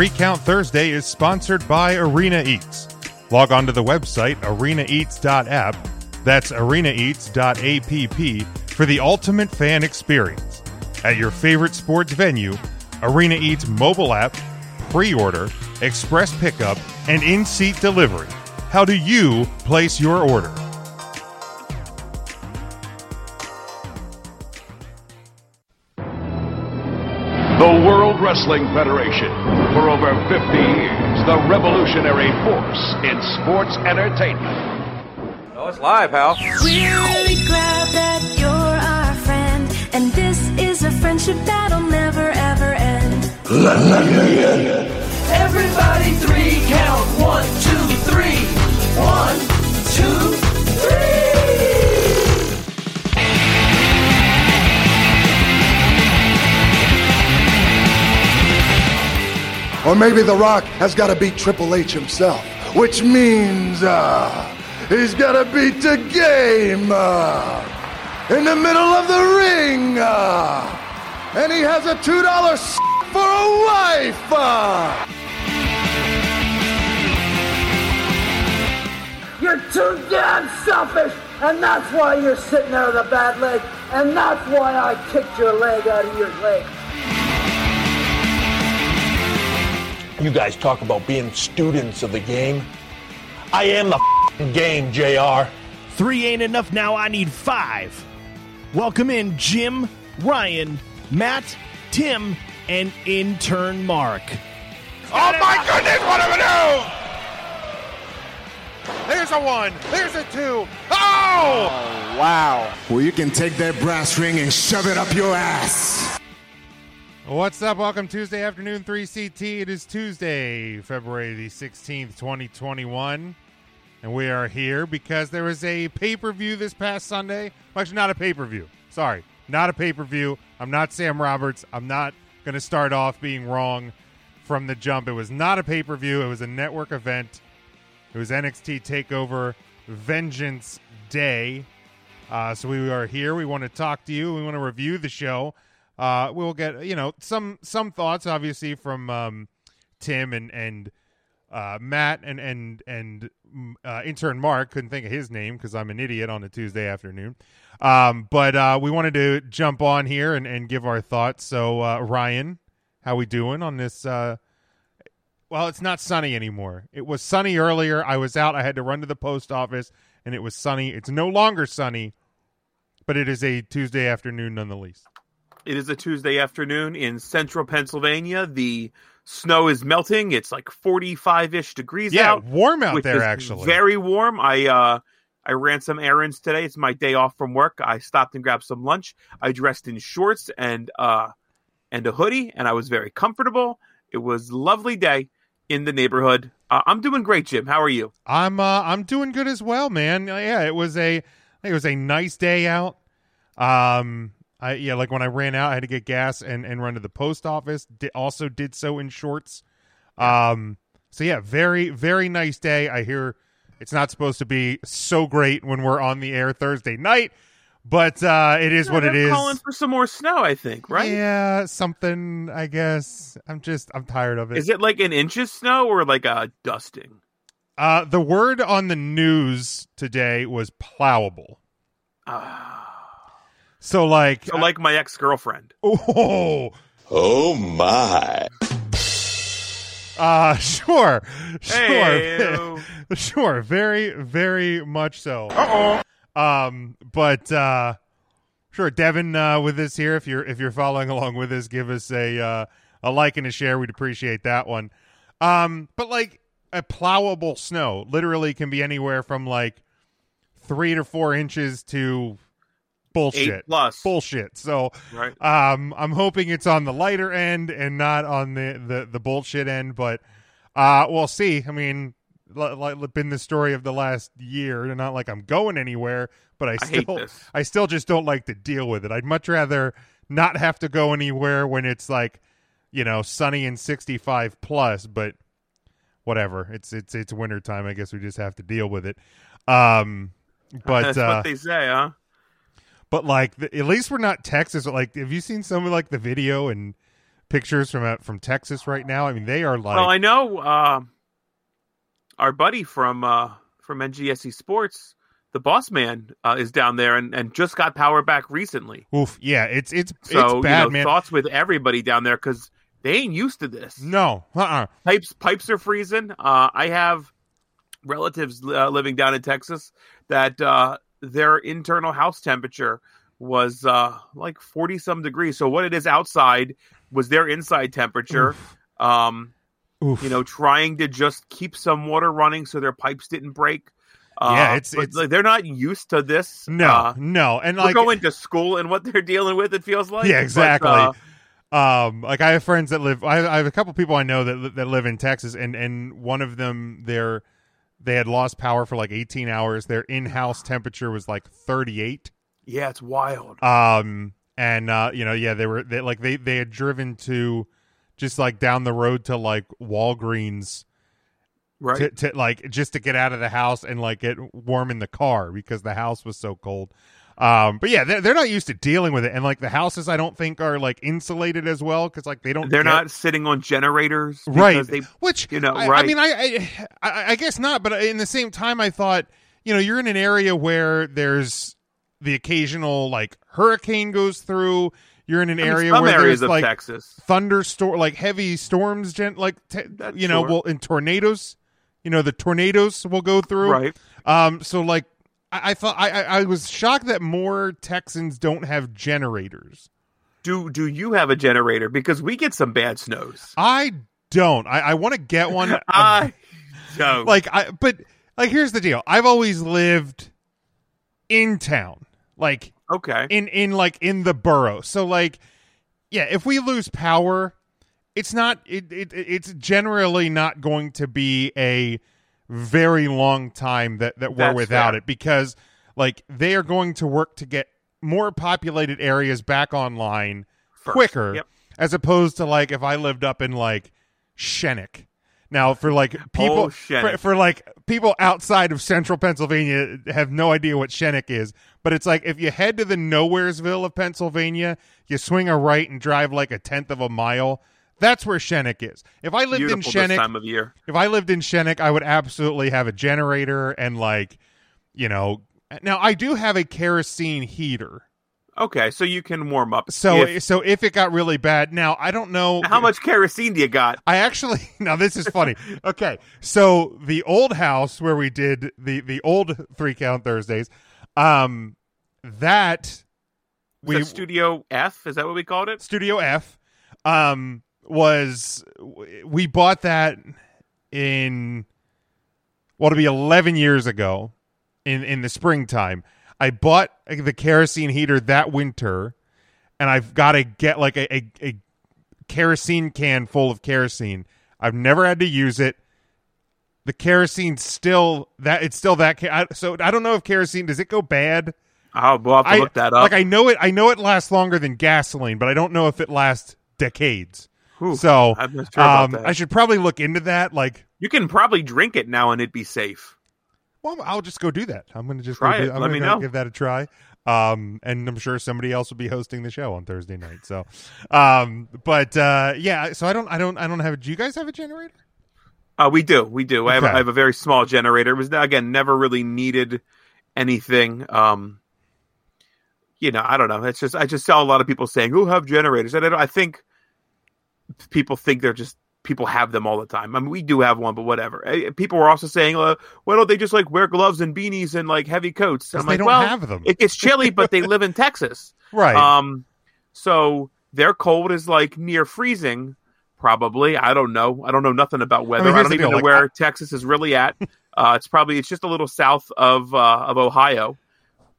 Three Count Thursday is sponsored by Arena Eats. Log on to the website arenaeats.app. That's arenaeats.app for the ultimate fan experience. At your favorite sports venue, Arena Eats mobile app, pre order, express pickup, and in seat delivery. How do you place your order? Wrestling Federation. For over 50 years, the revolutionary force in sports entertainment. Oh, it's live, pal. We're really glad that you're our friend, and this is a friendship that'll never ever end. Everybody three count. One, two, three. One, two, Or maybe The Rock has got to beat Triple H himself, which means uh, he's got to beat the game uh, in the middle of the ring. Uh, and he has a $2 s- for a wife. Uh. You're too damn selfish, and that's why you're sitting there with a bad leg, and that's why I kicked your leg out of your leg. You guys talk about being students of the game. I am the f***ing game, JR. Three ain't enough now, I need five. Welcome in Jim, Ryan, Matt, Tim, and intern Mark. Oh my goodness, what do we do? There's a one, there's a two. Oh! Wow. Well, you can take that brass ring and shove it up your ass. What's up? Welcome Tuesday afternoon 3CT. It is Tuesday, February the 16th, 2021. And we are here because there was a pay per view this past Sunday. Well, actually, not a pay per view. Sorry, not a pay per view. I'm not Sam Roberts. I'm not going to start off being wrong from the jump. It was not a pay per view, it was a network event. It was NXT TakeOver Vengeance Day. Uh, so we are here. We want to talk to you. We want to review the show. Uh, we'll get you know some some thoughts, obviously, from um, Tim and and uh, Matt and and and mm, uh, intern Mark. Couldn't think of his name because I'm an idiot on a Tuesday afternoon. Um, but uh, we wanted to jump on here and, and give our thoughts. So uh, Ryan, how we doing on this? Uh, well, it's not sunny anymore. It was sunny earlier. I was out. I had to run to the post office, and it was sunny. It's no longer sunny, but it is a Tuesday afternoon nonetheless. It is a Tuesday afternoon in central Pennsylvania. The snow is melting. It's like 45 ish degrees Yeah, out. warm out there actually. Very warm. I uh I ran some errands today. It's my day off from work. I stopped and grabbed some lunch. I dressed in shorts and uh and a hoodie and I was very comfortable. It was lovely day in the neighborhood. Uh, I'm doing great, Jim. How are you? I'm uh, I'm doing good as well, man. Yeah, it was a it was a nice day out. Um, I yeah, like when I ran out, I had to get gas and and run to the post office. Also did so in shorts. Um, so yeah, very very nice day. I hear it's not supposed to be so great when we're on the air Thursday night, but uh, it is Yeah, what it is. Calling for some more snow, I think. Right? Yeah, something. I guess I'm just I'm tired of it. Is it like an inch of snow or like a dusting? Uh, the word on the news today was plowable. So like, So like my ex girlfriend. oh, Oh my. uh, sure, Hey. sure, sure, very, very much so. Uh oh. Um, but uh, sure, Devin, uh, with us here. If you're if you're following along with us, give us a uh, a like and a share. We'd appreciate that one. Um, but like a plowable snow literally can be anywhere from like three to four inches to bullshit Eight plus. bullshit. So Right. um, I'm hoping it's on the lighter end and not on the the, the bullshit end, but uh, we'll see. I mean, like been the story of the last year. and Not like I'm going anywhere, but I I still this. I still just don't like to deal with it. I'd much rather not have to go anywhere when it's like you know sunny and 65 plus, but whatever. It's it's it's winter time. I guess we just have to deal with it. Um, but That's uh, what they say, huh? But like the, at least we're not Texas. Like, have you seen some of like the video and pictures from uh, from Texas right now. I mean, they are like well, I know uh, our buddy from uh, from NGSE Sports, the boss man, uh, is down there and, and just got power back recently. oof. Yeah, it's it's So it's bad, you know, man. thoughts with everybody down there because they ain't used to this. no, uh, uh pipes pipes are freezing. Uh, I have relatives uh, living down in Texas that uh, their internal house temperature was uh, like forty some degrees. So what it is outside was their inside temperature. Um, Oof. you know, trying to just keep some water running so their pipes didn't break. Uh, Yeah, it's- it's- like, they're not used to this. no, uh, no, and like going to school and what they're dealing with. It feels like Yeah, But, exactly. uh, um like i have friends that live I, I have a couple people i know that that live in texas and and one of them they're they had lost power for like 18 hours their in-house temperature was like 38 yeah, it's wild. um and uh you know yeah they were they like they they had driven to just like down the road to like walgreens right. to, to like just to get out of the house and like get warm in the car because the house was so cold. Um, but yeah, they're, they're not used to dealing with it, and like the houses, I don't think are like insulated as well because like they don't. they're get- not sitting on generators right. they Which you know, I, I mean, I, I I I guess not, but in the same time, I thought you know you're in an area where there's the occasional like hurricane goes through. You're in an I mean, area where there's like Texas. thunderstorm, like heavy storms, gen- like te- you know, sure. well, in tornadoes, you know, the tornadoes will go through. Right. Um. So like, I, I thought I, I I was shocked that more Texans don't have generators. Do do you have a generator? Because we get some bad snows. I don't. I, I want to get one. I um, don't. like I but like here's the deal. I've always lived in town. Like okay. in in like in the borough. So like yeah, if we lose power, it's not it, it it's generally not going to be a very long time that that we're That's without fair. it because like they are going to work to get more populated areas back online First. quicker Yep. as opposed to like if I lived up in like Shenick. Now for like oh, people Oh, for, for like people outside of central Pennsylvania have no idea what Shenick is, but it's like if you head to the Nowheresville of Pennsylvania, you swing a right and drive like a tenth of a mile. That's where Shennick is. If I lived Beautiful in this Shennick, time of year. if I lived in Shennick, I would absolutely have a generator and like, you know. Now I do have a kerosene heater, Okay, so you can warm up. so If- so if it got really bad, now I don't know how much kerosene do you got? I actually now this is funny. Okay, so the old house where we did the the old three count Thursdays, um, that We, we Studio F is that what we called it? Studio F, um, was we bought that in well to be eleven years ago, in in the springtime. I bought the kerosene heater that winter, and I've got to get like a, a, a kerosene can full of kerosene. I've never had to use it. The kerosene still that it's still that. I, so I don't know if kerosene does it go bad. Oh, we'll have to I look that up. like I know it. I know it lasts longer than gasoline, but I don't know if it lasts decades. Whew, so I'm not sure about um, that. I should probably look into that. Like, you can probably drink it now and it'd be safe. well, I'll just go do that. I'm going to just Try go it. do, I'm Let me go know. Give that a try. Um, and I'm sure somebody else will be hosting the show on Thursday night. So, um, but uh, yeah. So I don't. I don't. I don't have. Do you guys have a generator? Uh, we do, we do. I, have, I have a very small generator. It was again never really needed anything. Um, you know, I don't know. It's just I just saw a lot of people saying, "Who have generators?" And I, don't, I think people think they're just people have them all the time. I mean, we do have one, but whatever. Eh, People were also saying, uh, "Why don't they just like wear gloves and beanies and like heavy coats?" I'm they like, don't "Well, have them." It gets chilly, but they live in Texas." Right. Um, so their cold is like near freezing, probably. I don't know. I don't know nothing about weather. I, here's don't even deal, know like, where I- Texas is really at. uh, it's probably it's just a little south of uh, of Ohio.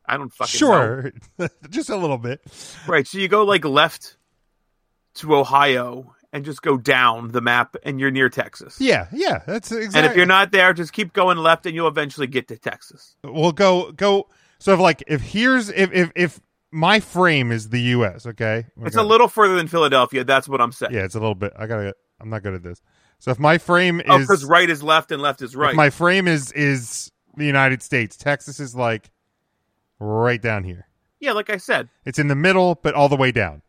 I don't fucking know. sure, just a little bit. Right. So you go like left to Ohio and just go down the map, and you're near Texas. Yeah. Yeah. That's exactly. And if you're not there, just keep going left, and you'll eventually get to Texas. we'll go go. So if like if here's if if if my frame is the U.S. Okay, It's Okay. a little further than Philadelphia. That's what I'm saying. Yeah, it's a little bit. I gotta. I'm not good at this. So if my frame Oh, is because right is left and left is right. my frame is is the United States. Texas is like right down here. yeah, like I said, It's in the middle, but all the way down.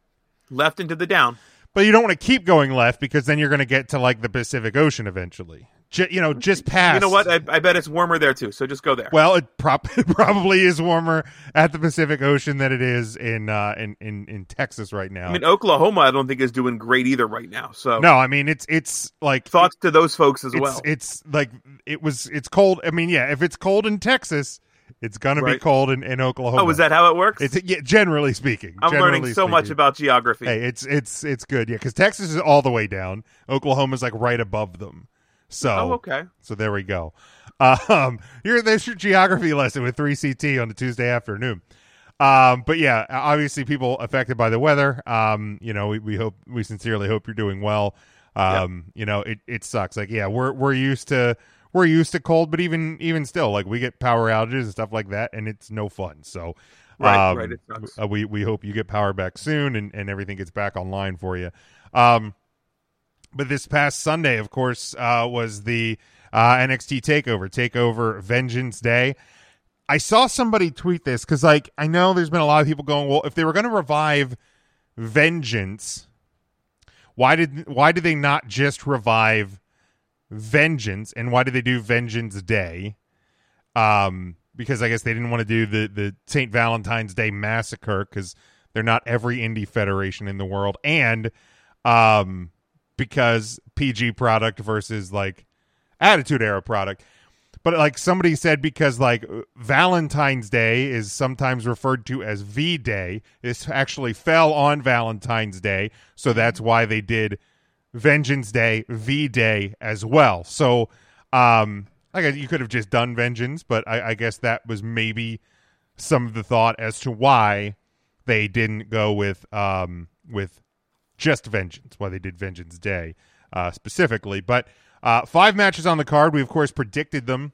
left into the down. But you don't want to keep going left because then you're going to get to like the Pacific Ocean eventually. Ju- you know, just past. You know what? I, I bet it's warmer there too. So just go there. Well, it, prop- it probably is warmer at the Pacific Ocean than it is in uh, in, in in Texas right now. I mean, Oklahoma, I don't think is doing great either right now. So no, I mean it's it's like thoughts to those folks as it's, well. It's like it was. It's cold. I mean, yeah, if it's cold in Texas, it's gonna be cold in, in Oklahoma. oh, is that how it works? It's yeah, generally speaking. I'm generally learning so much about geography. Hey, it's it's it's good. Yeah, because Texas is all the way down. Oklahoma's like right above them. So Oh, okay. So there we go. Um, here there's your geography lesson with three CT on the Tuesday afternoon. Um, but yeah, obviously people affected by the weather. Um, you know, we, we hope we sincerely hope you're doing well. Um, you know, it, it sucks. Like, yeah, we're we're used to we're used to cold, but even even still, like we get power outages and stuff like that, and it's no fun. So Right, um, right, it sucks. uh, we we hope you get power back soon and, and everything gets back online for you. Um, but this past Sunday, of course, uh, was the uh, NXT Takeover, Takeover Vengeance Day. I saw somebody tweet this because, like, I know there's been a lot of people going, well, if they were going to revive Vengeance, why did why did they not just revive Vengeance, and why did they do Vengeance Day? Um, because I guess they didn't want to do the the St. Valentine's Day massacre because they're not every indie federation in the world, and um, because PG product versus like Attitude Era product. But like somebody said, because like Valentine's Day is sometimes referred to as V Day. This actually fell on Valentine's Day, so that's why they did Vengeance Day, V Day as well. So, um, I guess you could have just done Vengeance, but I, I guess that was maybe some of the thought as to why they didn't go with um with just Vengeance, why they did Vengeance Day uh, specifically. But uh, five matches on the card. We of course predicted them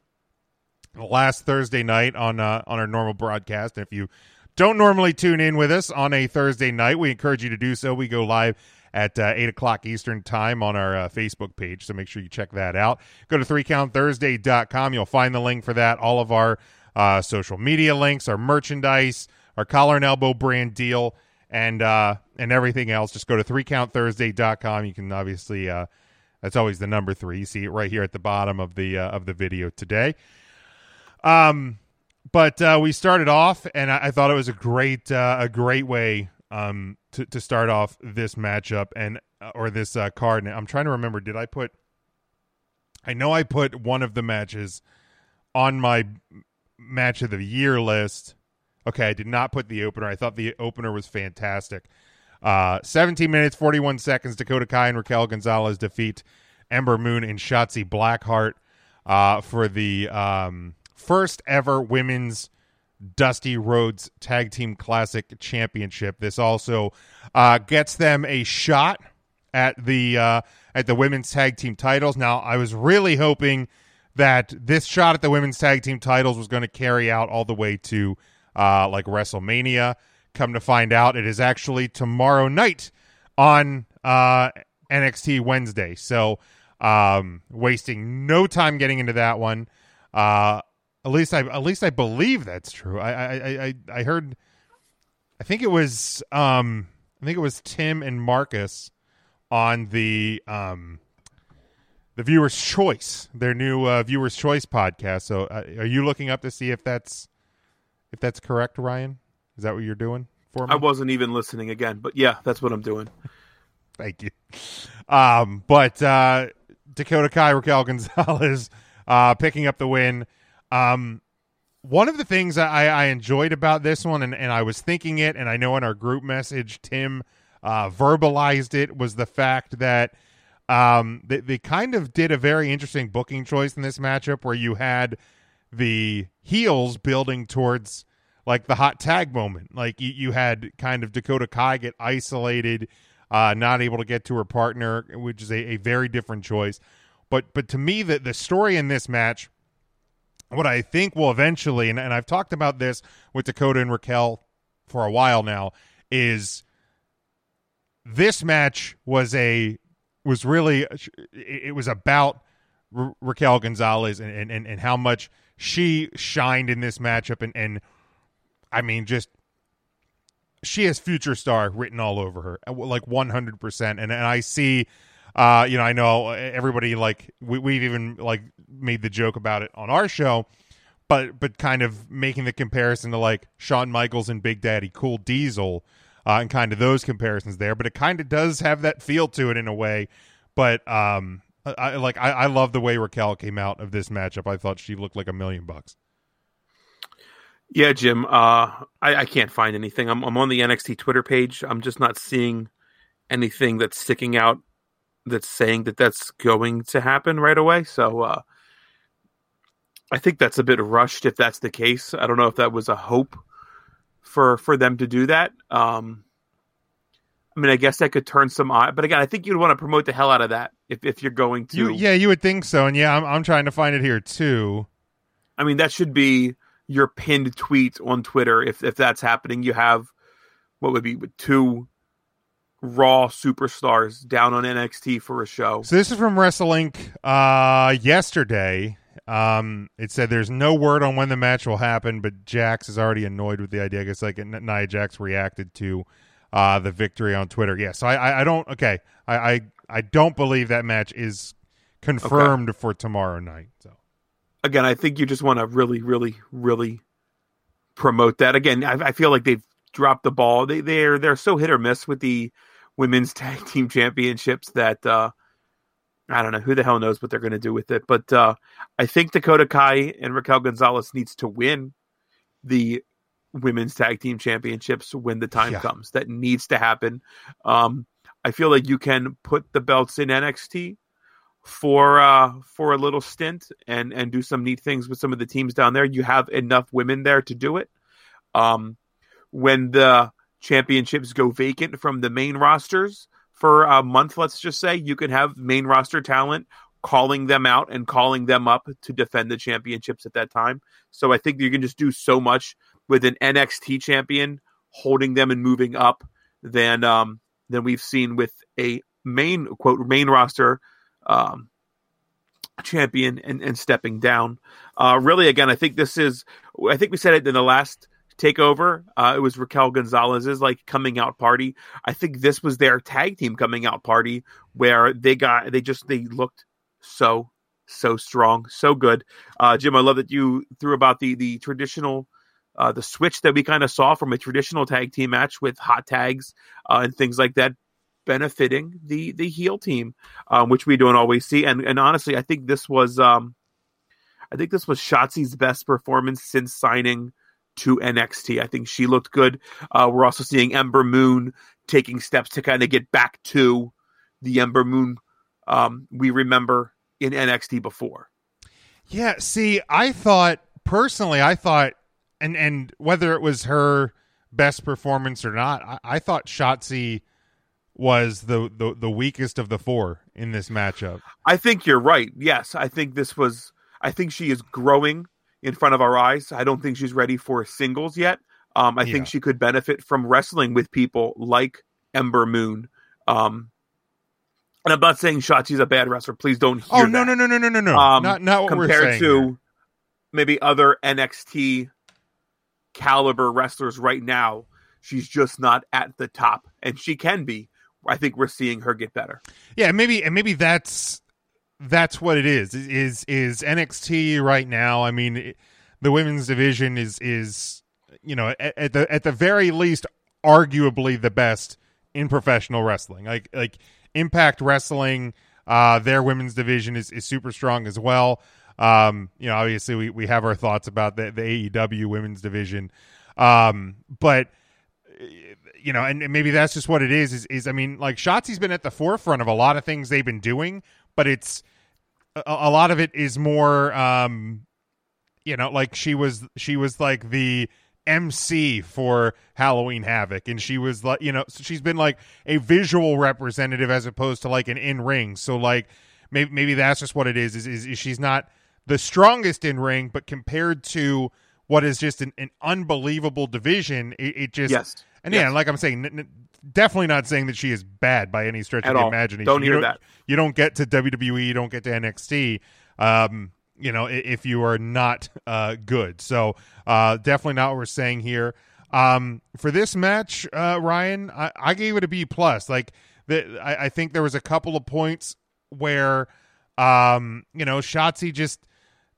last Thursday night on uh, on our normal broadcast. And if you don't normally tune in with us on a Thursday night, we encourage you to do so. We go live at uh, 8 o'clock Eastern Time on our uh, Facebook page, so make sure you check that out. Go to 3countthursday.com. You'll find the link for that, all of our uh, social media links, our merchandise, our collar and elbow brand deal, and uh, and everything else. Just go to 3countthursday.com. You can obviously, uh, that's always the number three. You see it right here at the bottom of the uh, of the video today. Um, but uh, we started off, and I, I thought it was a great a great way um to to start off this matchup and uh, or this uh, card. And I'm trying to remember, did I put? I know I put one of the matches on my match of the year list. Okay, I did not put the opener. I thought the opener was fantastic. Uh, 17 minutes, 41 seconds. Dakota Kai and Raquel Gonzalez defeat Ember Moon and Shotzi Blackheart uh, for the um, first ever women's Dusty Rhodes Tag Team Classic Championship. This also uh, gets them a shot at the uh, at the women's tag team titles. Now, I was really hoping that this shot at the women's tag team titles was going to carry out all the way to uh, like WrestleMania. Come to find out, it is actually tomorrow night on uh, NXT Wednesday. So, um, wasting no time getting into that one. Uh, at least I at least I believe that's true. I I I, I- heard. I think it was um I think it was Tim and Marcus on the um the viewers choice their new uh, viewers choice podcast. So uh, are you looking up to see if that's if that's correct, Ryan? Is that what you're doing for me? I wasn't even listening again, but yeah, that's what I'm doing. Thank you. Um, but uh, Dakota Kai, Raquel Gonzalez uh, picking up the win. Um, one of the things I, I enjoyed about this one, and, and I was thinking it, and I know in our group message, Tim uh, verbalized it, was the fact that um, they, they kind of did a very interesting booking choice in this matchup where you had the heels building towards like the hot tag moment. Like you, you had kind of Dakota Kai get isolated, uh, not able to get to her partner, which is a, a very different choice. But but to me, the the story in this match, what I think will eventually, and, and I've talked about this with Dakota and Raquel for a while now, is this match was a was really it was about Ra- Raquel Gonzalez and, and, and, how much she shined in this matchup and, and I mean just she has future star written all over her, like 100%. And, and I see, uh, you know, I know everybody like, we, we've even like made the joke about it on our show, but, but kind of making the comparison to like Shawn Michaels and Big Daddy Cool Diesel, uh, and kind of those comparisons there. But it kind of does have that feel to it in a way. But, um, I like I, I love the way Raquel came out of this matchup. I thought she looked like a million bucks. Yeah, Jim. Uh, I, I can't find anything. I'm, I'm on the NXT Twitter page. I'm just not seeing anything that's sticking out that's saying that that's going to happen right away. So uh, I think that's a bit rushed if that's the case. I don't know if that was a hope for for them to do that. Um, I mean, I guess that could turn some eye, but again, I think you'd want to promote the hell out of that if, if you're going to. You, yeah, you would think so, and yeah, I'm I'm trying to find it here too. I mean, that should be your pinned tweet on Twitter if if that's happening. You have what would be two Raw superstars down on NXT for a show. So this is from WrestleLink uh, yesterday. Um, it said there's no word on when the match will happen, but Jax is already annoyed with the idea. I guess like Nia Jax reacted to uh, the victory on Twitter. Yeah, so I, I, I don't. Okay, I, I, I don't believe that match is confirmed okay. for tomorrow night. So again, I think you just want to really, really, really promote that. Again, I, I feel like they've dropped the ball. They they're they're so hit or miss with the women's tag team championships that uh, I don't know who the hell knows what they're going to do with it. But uh, I think Dakota Kai and Raquel Gonzalez needs to win the women's tag team championships when the time yeah. comes. That needs to happen. Um, I feel like you can put the belts in NXT for uh, for a little stint and and do some neat things with some of the teams down there. You have enough women there to do it. Um, when the championships go vacant from the main rosters for a month, let's just say, you can have main roster talent calling them out and calling them up to defend the championships at that time. So I think you can just do so much with an NXT champion holding them and moving up than um, than we've seen with a main quote main roster um, champion and, and stepping down. Uh, really, again, I think this is. I think we said it in the last takeover. Uh, it was Raquel Gonzalez's like coming out party. I think this was their tag team coming out party where they got they just they looked so so strong, so good. Uh, Jim, I love that you threw about the the traditional uh, the switch that we kind of saw from a traditional tag team match with hot tags uh, and things like that benefiting the the heel team, um, which we don't always see. And and honestly, I think this was um, I think this was Shotzi's best performance since signing to NXT. I think she looked good. Uh, we're also seeing Ember Moon taking steps to kind of get back to the Ember Moon um, we remember in NXT before. Yeah, see, I thought personally, I thought and and whether it was her best performance or not, I, I thought Shotzi was the, the the weakest of the four in this matchup. I think you're right. Yes, I think this was. I think she is growing in front of our eyes. I don't think she's ready for singles yet. Um, I yeah. think she could benefit from wrestling with people like Ember Moon. Um, and I'm not saying Shotzi's a bad wrestler. Please don't. hear. oh no, no no no no no no um, not not what compared to here. maybe other NXT caliber wrestlers right now. She's just not at the top, and she can be. I think we're seeing her get better. Yeah, maybe and maybe that's that's what it is. Is is NXT right now? I mean, it, the women's division is is you know at, at, the at the very least arguably the best in professional wrestling. Like like Impact Wrestling, uh, their women's division is is super strong as well. Um, you know, obviously we, we have our thoughts about the, the AEW women's division. Um, but you know, and maybe that's just what it is, is, is I mean, like Shotzi's been at the forefront of a lot of things they've been doing, but it's a, a lot of it is more, um, you know, like she was, she was like the, MC for Halloween Havoc, and she was like, you know, so she's been like a visual representative as opposed to like an in ring. So like, maybe maybe that's just what it is, is. Is, is she's not the strongest in ring, but compared to what is just an, an unbelievable division, it, it just yes. And yes. yeah, like I'm saying, n- n- definitely not saying that she is bad by any stretch At of the all. imagination. Don't you hear don't, that. You don't get to WWE, you don't get to NXT. Um, you know, if you are not uh, good. So uh, definitely not what we're saying here. Um, for this match, uh, Ryan, I, I gave it a B plus. Like the, I, I think there was a couple of points where, um, you know, Shotzi just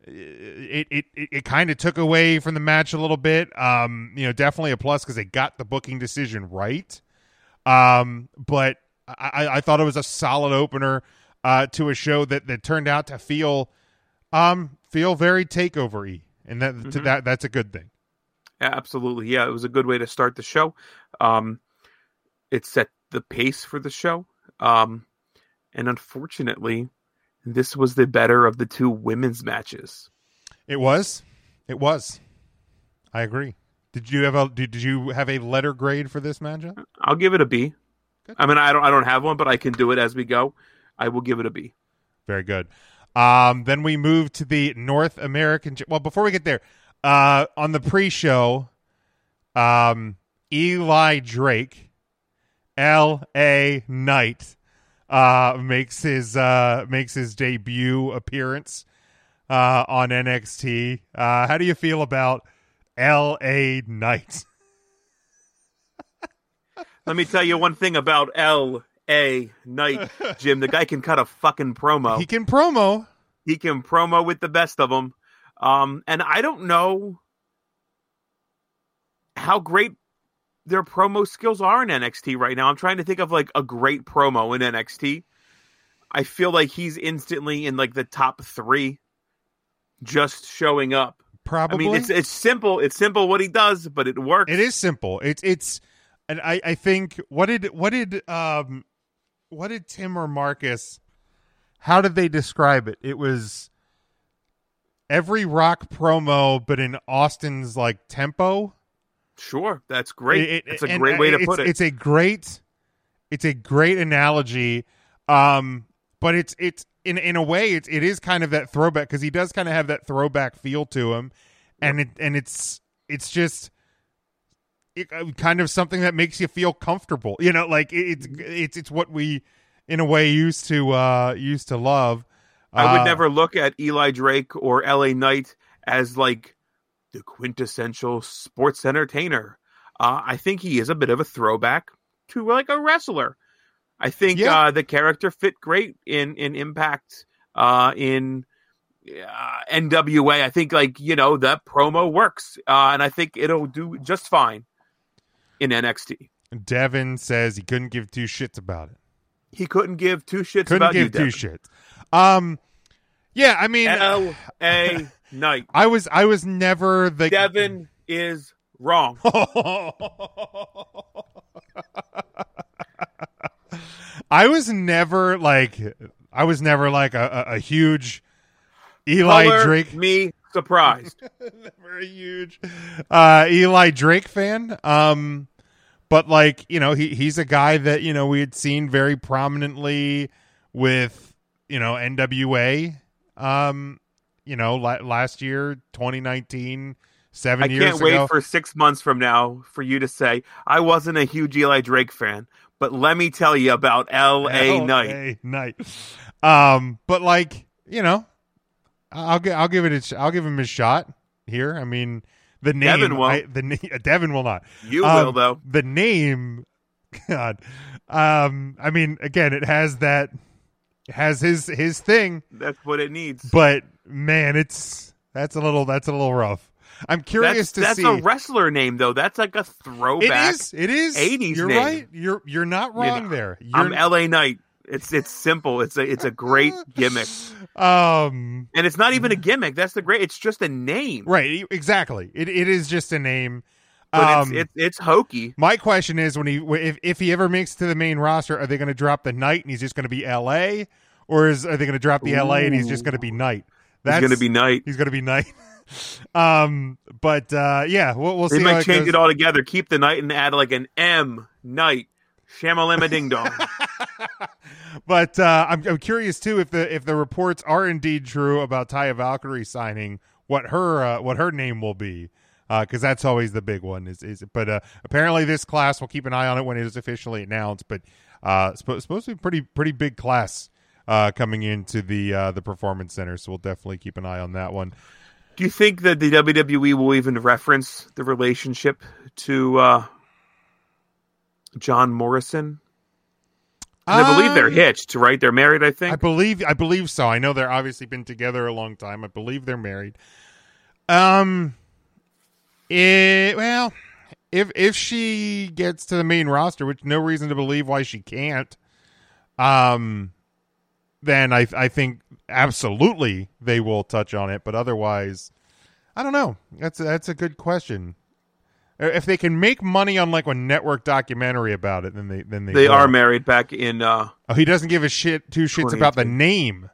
it it it, it kind of took away from the match a little bit. Um, you know, definitely a plus because they got the booking decision right. Um, but I, I thought it was a solid opener uh, to a show that that turned out to feel um feel very takeovery, and that to that that's a good thing. Yeah, absolutely. Yeah, it was a good way to start the show. Um, it set the pace for the show. Um, and unfortunately, this was the better of the two women's matches. It was, it was. I agree. Did you have a did, did you have a letter grade for this matchup? I'll give it a B. I mean, I don't I don't have one, but I can do it as we go. I will give it a B. Very good. Um, then we move to the North American. Well, before we get there, uh, on the pre-show, um, Eli Drake, L.A. Knight, uh, makes his uh, makes his debut appearance uh, on NXT. Uh, how do you feel about L.A. Knight? Let me tell you one thing about L. A. Knight, Jim. The guy can cut a fucking promo. He can promo. He can promo with the best of them. Um, and I don't know how great their promo skills are in NXT right now. I'm trying to think of like a great promo in NXT. I feel like he's instantly in like the top three, just showing up. Probably. I mean, it's it's simple. It's simple what he does, but it works. It is simple. It's it's, and I I think what did what did um what did Tim or Marcus? How did they describe it? It was every rock promo, but in Austin's like tempo. Sure, that's great. It- It's a great uh, way to put it. It's a great, it's a great analogy. Um, but it's it's in in a way it's it is kind of that throwback because he does kind of have that throwback feel to him, and it and it's it's just. It, uh, kind of something that makes you feel comfortable, you know. Like it, it's it's it's what we, in a way, used to uh used to love. I would Uh, never look at Eli Drake or LA Knight as like the quintessential sports entertainer. Uh, I think he is a bit of a throwback to like a wrestler. I think Yeah. uh, the character fit great in in Impact, uh, in uh, NWA. I think like you know that promo works, uh, and I think it'll do just fine in NXT. Devin says he couldn't give two shits about it. He couldn't give two shits Couldn't about give you, two shits. Um, yeah, I mean, L A Knight. I was I was never the Devin is wrong. I was never like I was never like a, a, a huge Eli Color Drake me surprised. never a huge uh Eli Drake fan. Um but like, you know, he he's a guy that, you know, we had seen very prominently with, you know, NWA um you know, la- last year, 2019, 7 I years can't wait ago. for six months from now for you to say I wasn't a huge Eli Drake fan, but let me tell you about L.A. Knight. LA Knight. Um, but like you know, I'll gi- I'll give it a I'll give him his shot here. I mean, the name Devin won't. I, the na- Devin will not. You Um, will though. The name, God. Um, I mean, again, it has that it has his his thing, That's what it needs. but man, it's that's a little that's a little rough. I'm curious that's to that's see. That's a wrestler name though. That's like a throwback. is. It is. 80s You're name. right. You're you're not You wrong know, there. You're, I'm L.A. Knight. It's it's simple. It's a it's a great gimmick, um. and it's not even a gimmick. That's the great. It's just a name, Right, exactly. It it is just a name. but Um, it's, it's it's hokey. my question is when he if if he ever makes it to the main roster, are they going to drop the Knight and he's just going to be L.A. or is are they going to drop the L.A. and he's just going to be Knight? He's going to be Knight. He's going to be Knight. Um, but uh, yeah, we'll we'll They see. how might it change goes. it all together. Keep the Knight and add like an M Knight. Shamalama ding dong. But uh, I'm I'm curious too if the if the reports are indeed true about Taya Valkyrie signing what her uh, what her name will be because that's always the big one is is but uh, apparently this class we'll keep an eye on it when it is officially announced but uh supposed, supposed to be pretty pretty big class uh coming into the uh the performance center so we'll definitely keep an eye on that one Do you think that the WWE will even reference the relationship to uh, John Morrison? I believe they're Um, hitched, right? They're married, I think. I believe I believe so. I know they're obviously been together a long time. I believe they're married. Um it, well, if if she gets to the main roster, which no reason to believe why she can't, um then I I think absolutely they will touch on it, but otherwise I don't know. That's a, that's a good question. Uh, If they can make money on like a network documentary about it, then they then they they will. are married back in. Uh, Oh, he doesn't give a shit two shits about the name.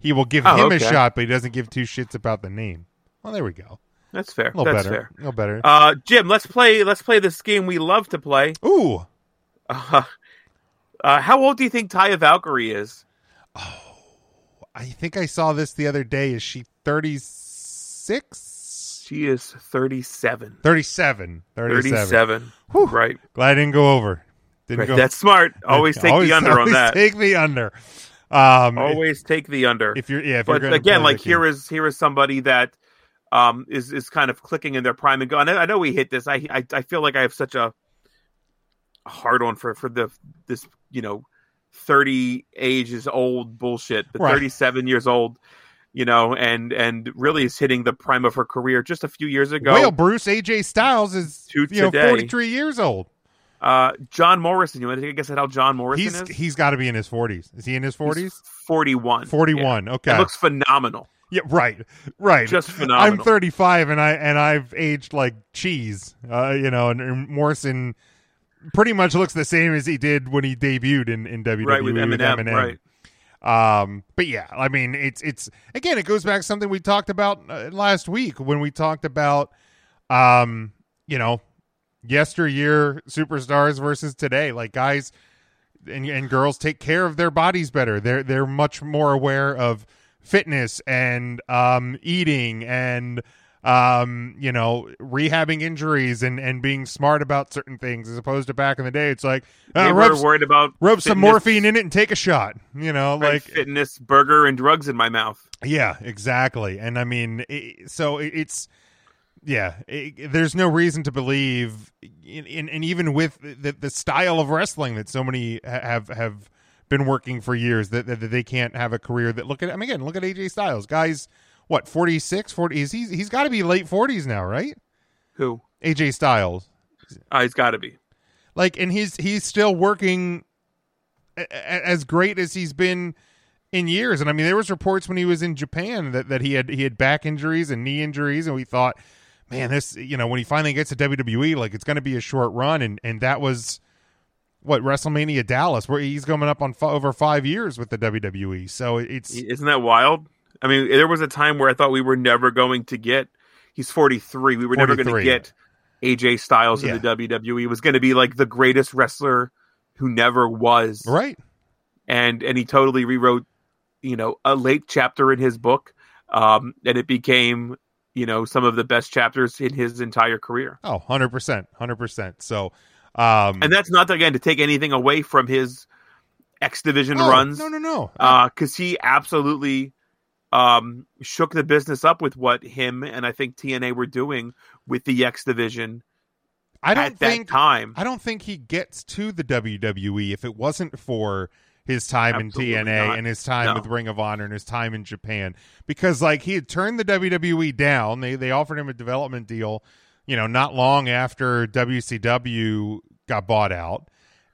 He will give Oh, him a shot, but he doesn't give two shits about the name. Well, there we go. that's fair. A little That's better. fair. A little better. Uh, Jim, let's play. Let's play this game we love to play. Ooh, Uh, uh, how old do you think Taya Valkyrie is? I think I saw this the other day. Is she 36? She is 37. 37. 37. 37. Whew. Right. Glad I didn't go over. Didn't right. go. That's smart. Always take Always- the under on that. Take the under. Um, Always take the under. if you're yeah, if you're but again, like here game. is here is somebody that um is is kind of clicking in their prime and going. I, I know we hit this. I, I I feel like I have such a hard on for for the this you know thirty ages old bullshit, but Right. thirty seven years old. You know, and and really is hitting the prime of her career just a few years ago. Well, Bruce AJ Styles is To you know today. 43 years old. Uh, John Morrison. You want to take a guess at how John Morrison He's is? he's got to be in his 40s. Is he in his 40s? forty one. 41. Okay. It looks phenomenal. Yeah, right, right. Just phenomenal. I'm 35 and I and I've aged like cheese. Uh, you know, and, and Morrison pretty much looks the same as he did when he debuted in in WWE Right with Eminem. Right. Um, but yeah, I mean, it's it's again, it goes back to something we talked about uh, last week when we talked about, um, you know, yesteryear superstars versus today. Like guys and and girls take care of their bodies better. They're they're much more aware of fitness and um eating and um you know rehabbing injuries and and being smart about certain things as opposed to back in the day it's like uh, rub, were worried about rub some morphine in it and take a shot you know like fitness, burger, and drugs in my mouth. yeah, exactly. And I mean, i so it- it's yeah. i there's no reason to believe, in, in, and even with the, the style of wrestling that so many have have been working for years, that, that, that they can't have a career that look at. I mean, again, look at AJ Styles, guys. What 46, 40? Is he? He's got to be late 40s now, right? Who? AJ Styles, Uh, he's got to be. like, and he's he's still working a- a- as great as he's been in years. And I mean, there was reports when he was in Japan that, that he had he had back injuries and knee injuries, and we thought, man, this you know when he finally gets to WWE, like it's going to be a short run, and and that was what WrestleMania Dallas, where he's coming up on f- over five years with the WWE. So it's Isn't that wild? I mean, there was a time where I thought we were never going to get. He's 43. We were never going to get AJ Styles Yeah. in the WWE. He was going to be like the greatest wrestler who never was. right. And and he totally rewrote, you know, a late chapter in his book. Um, and it became, you know, some of the best chapters in his entire career. Oh, 100 percent, hundred percent. So, um, And that's not again to take anything away from his X Division oh, runs. No, no, no. because he absolutely um, shook the business up with what him and I think TNA were doing with the X division I don't at think that time. I don't think he gets to the WWE if it wasn't for his time Absolutely in TNA not. and his time No. with Ring of Honor and his time in Japan because like he had turned the WWE down they they offered him a development deal you know not long after WCW got bought out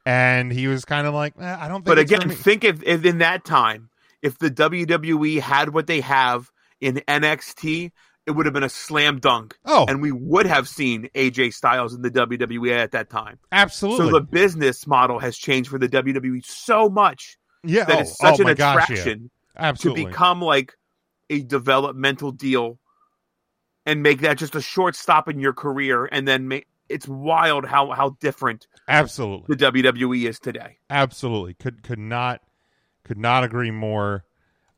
and he was kind of like eh, I don't think But again, me." think if, if in that time, if the WWE had what they have in NXT, it would have been a slam dunk. Oh. and we would have seen AJ Styles in the WWE at that time. absolutely So the business model has changed for the WWE so much yeah that oh, it's such oh an my gosh, yeah. attraction absolutely to become like a developmental deal and make that just a short stop in your career and then make it's wild how how different absolutely the WWE is today. absolutely could could not could not agree more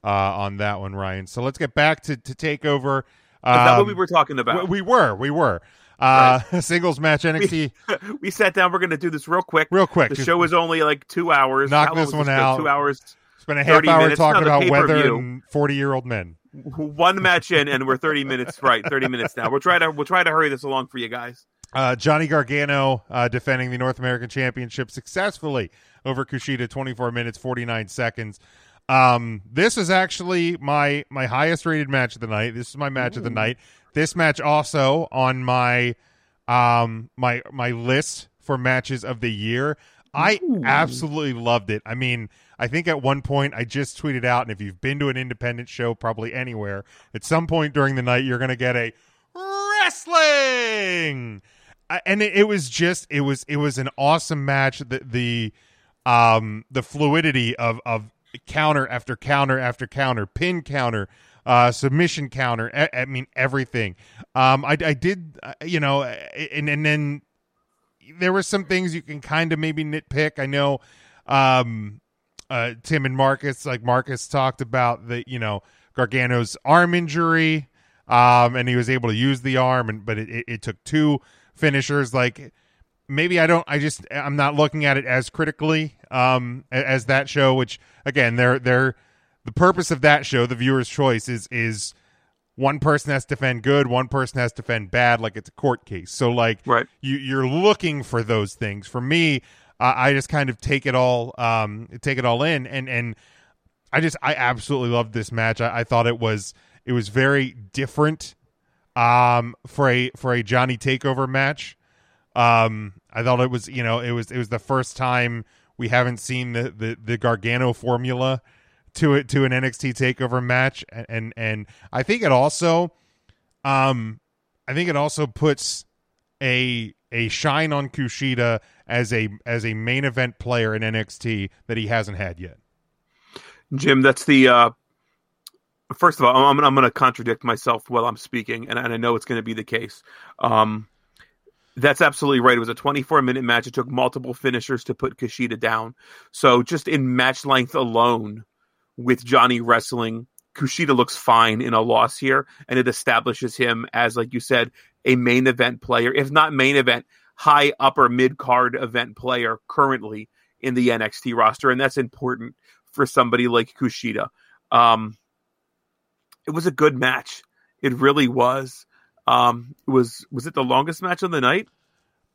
uh, on that one, Ryan. So let's get back to to take over. Is that what Um, we were talking about? We, we were, we were. Uh, singles match NXT. we sat down. We're going to do this real quick. Real quick, The show is only like two hours. knock this one show? out. Two hours. Spent a half 30 hour minutes. talking about weather and forty year old men. one match in, and we're thirty minutes right. Thirty minutes now. We'll try to we'll try to hurry this along for you guys. Uh, Johnny Gargano uh, defending the North American Championship successfully over Kushida, 24 minutes 49 seconds. Um, this is actually my my highest rated match of the night. This is my match of the night. This match also on my um my my list for matches of the year. I absolutely loved it. I mean, I think at one point I just tweeted out, and if you've been to an independent show, probably anywhere, at some point during the night, you're going to get a wrestling, and it, it was just it was it was an awesome match. The the um the fluidity of of counter after counter after counter, pin counter, uh, submission counter. I, I mean everything. Um, I I did uh, you know, and and then there were some things you can kind of maybe nitpick. I know um, uh, Tim and Marcus, like Marcus talked about the you know Gargano's arm injury, um, and he was able to use the arm, and but it, it, it took two finishers. Like maybe I don't, I just I'm not looking at it as critically um, as that show. Which again, they're they're the purpose of that show, the viewer's choice is is one person has to defend good, one person has to defend bad, like it's a court case. So like Right. you you're looking for those things. For me, uh, I just kind of take it all um take it all in and and I just I absolutely loved this match. I, I thought it was it was very different um for a for a Johnny Takeover match. Um I thought it was you know it was it was the first time we haven't seen the the, the Gargano formula to it to an NXT takeover match and, and and I think it also um I think it also puts a a shine on Kushida as a as a main event player in NXT that he hasn't had yet. Jim, that's the uh first of all, I'm I'm going to contradict myself while I'm speaking, and, and I know it's going to be the case. Um, that's absolutely right. It was a 24 minute match. It took multiple finishers to put Kushida down. So just in match length alone, with Johnny wrestling, Kushida looks fine in a loss here, and it establishes him as, like you said, a main event player, if not main event, high upper mid card event player currently in the NXT roster, and that's important for somebody like Kushida. Um, it was a good match. It really was. Um, was was it the longest match of the night?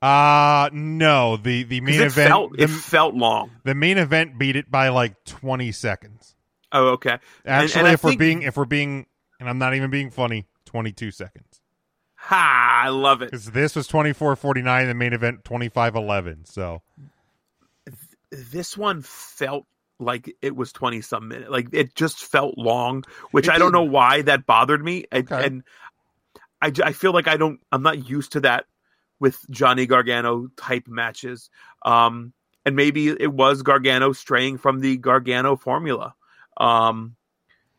Uh no, the the main it event felt the, it felt long. the main event beat it by like 20 seconds. Oh, okay. Actually, and I if we're being if we're being and I'm not even being funny, 22 seconds. ha, I love it. Cuz this was 24:49 the main event 25:11. So, this one felt like it was 20 some minutes like it just felt long which It i don't did. know why that bothered me and, Okay. and I, j- I feel like i don't i'm not used to that with johnny gargano type matches um and maybe it was gargano straying from the gargano formula um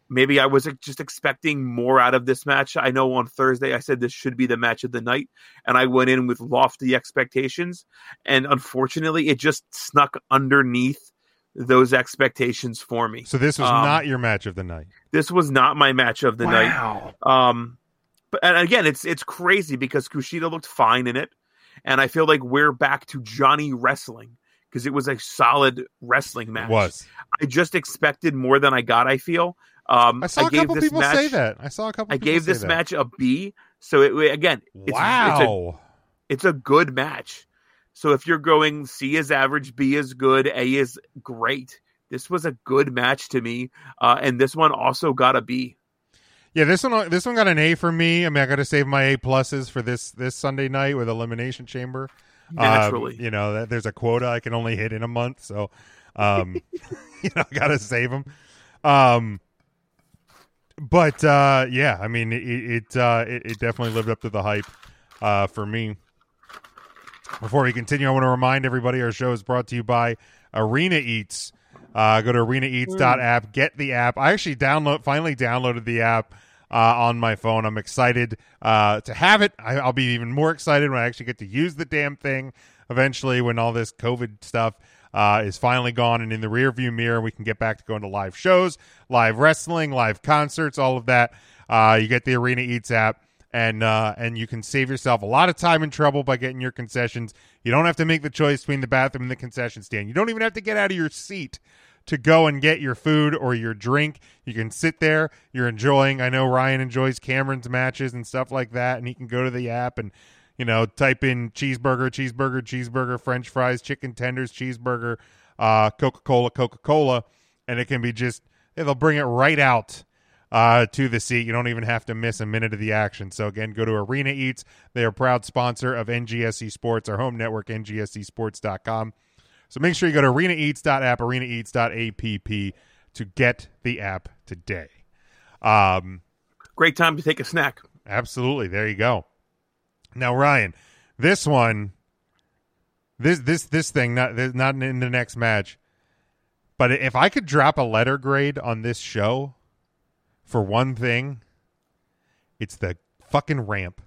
maybe i was just expecting more out of this match i know on thursday i said this should be the match of the night and i went in with lofty expectations and unfortunately it just snuck underneath those expectations for me. so this was Um, not your match of the night. This was not my match of the night. Um, but and again, it's it's crazy because Kushida looked fine in it, and I feel like we're back to Johnny wrestling because it was a solid wrestling match. It was. I just expected more than I got. I feel. Um, I saw a gave couple people match, say that. I saw a couple I gave this that. match a B. So it again, it's, it's a Wow. it's a good match. So if you're going C is average, B is good, A is great. This was a good match to me, uh, and this one also got a B. Yeah, this one this one got an A for me. I mean, I got to save my A pluses for this this Sunday night with Elimination Chamber. Um, Naturally. you know, that there's a quota I can only hit in a month, so um, you know, I got to save them. Um, but uh, yeah, I mean, it it, uh, it it definitely lived up to the hype uh, for me. Before we continue, I want to remind everybody our show is brought to you by Arena Eats. Uh, go to arenaeats.app, get the app. I actually download finally downloaded the app uh, on my phone. I'm excited uh, to have it. I, I'll be even more excited when I actually get to use the damn thing eventually when all this COVID stuff uh, is finally gone and in the rearview mirror. We can get back to going to live shows, live wrestling, live concerts, all of that. Uh, you get the Arena Eats app and uh, and you can save yourself a lot of time and trouble by getting your concessions. You don't have to make the choice between the bathroom and the concession stand. You don't even have to get out of your seat to go and get your food or your drink. You can sit there, you're enjoying. I know Ryan enjoys Cameron's matches and stuff like that, and he can go to the app and you know type in cheeseburger, cheeseburger, cheeseburger, French fries, chicken tenders, cheeseburger, uh, Coca Cola, Coca Cola, and it can be just they'll bring it right out uh, to the seat. You don't even have to miss a minute of the action. So again, go to Arena Eats. They are a proud sponsor of NGSC Sports, our home network, ngscsports.com. So make sure you go to arenaeats.app, arenaeats.app to get the app today. Um, Great time to take a snack. absolutely. There you go. Now, Ryan, this one, this this this thing, not not in the next match, but if I could drop a letter grade on this show, for one thing, it's the fucking ramp.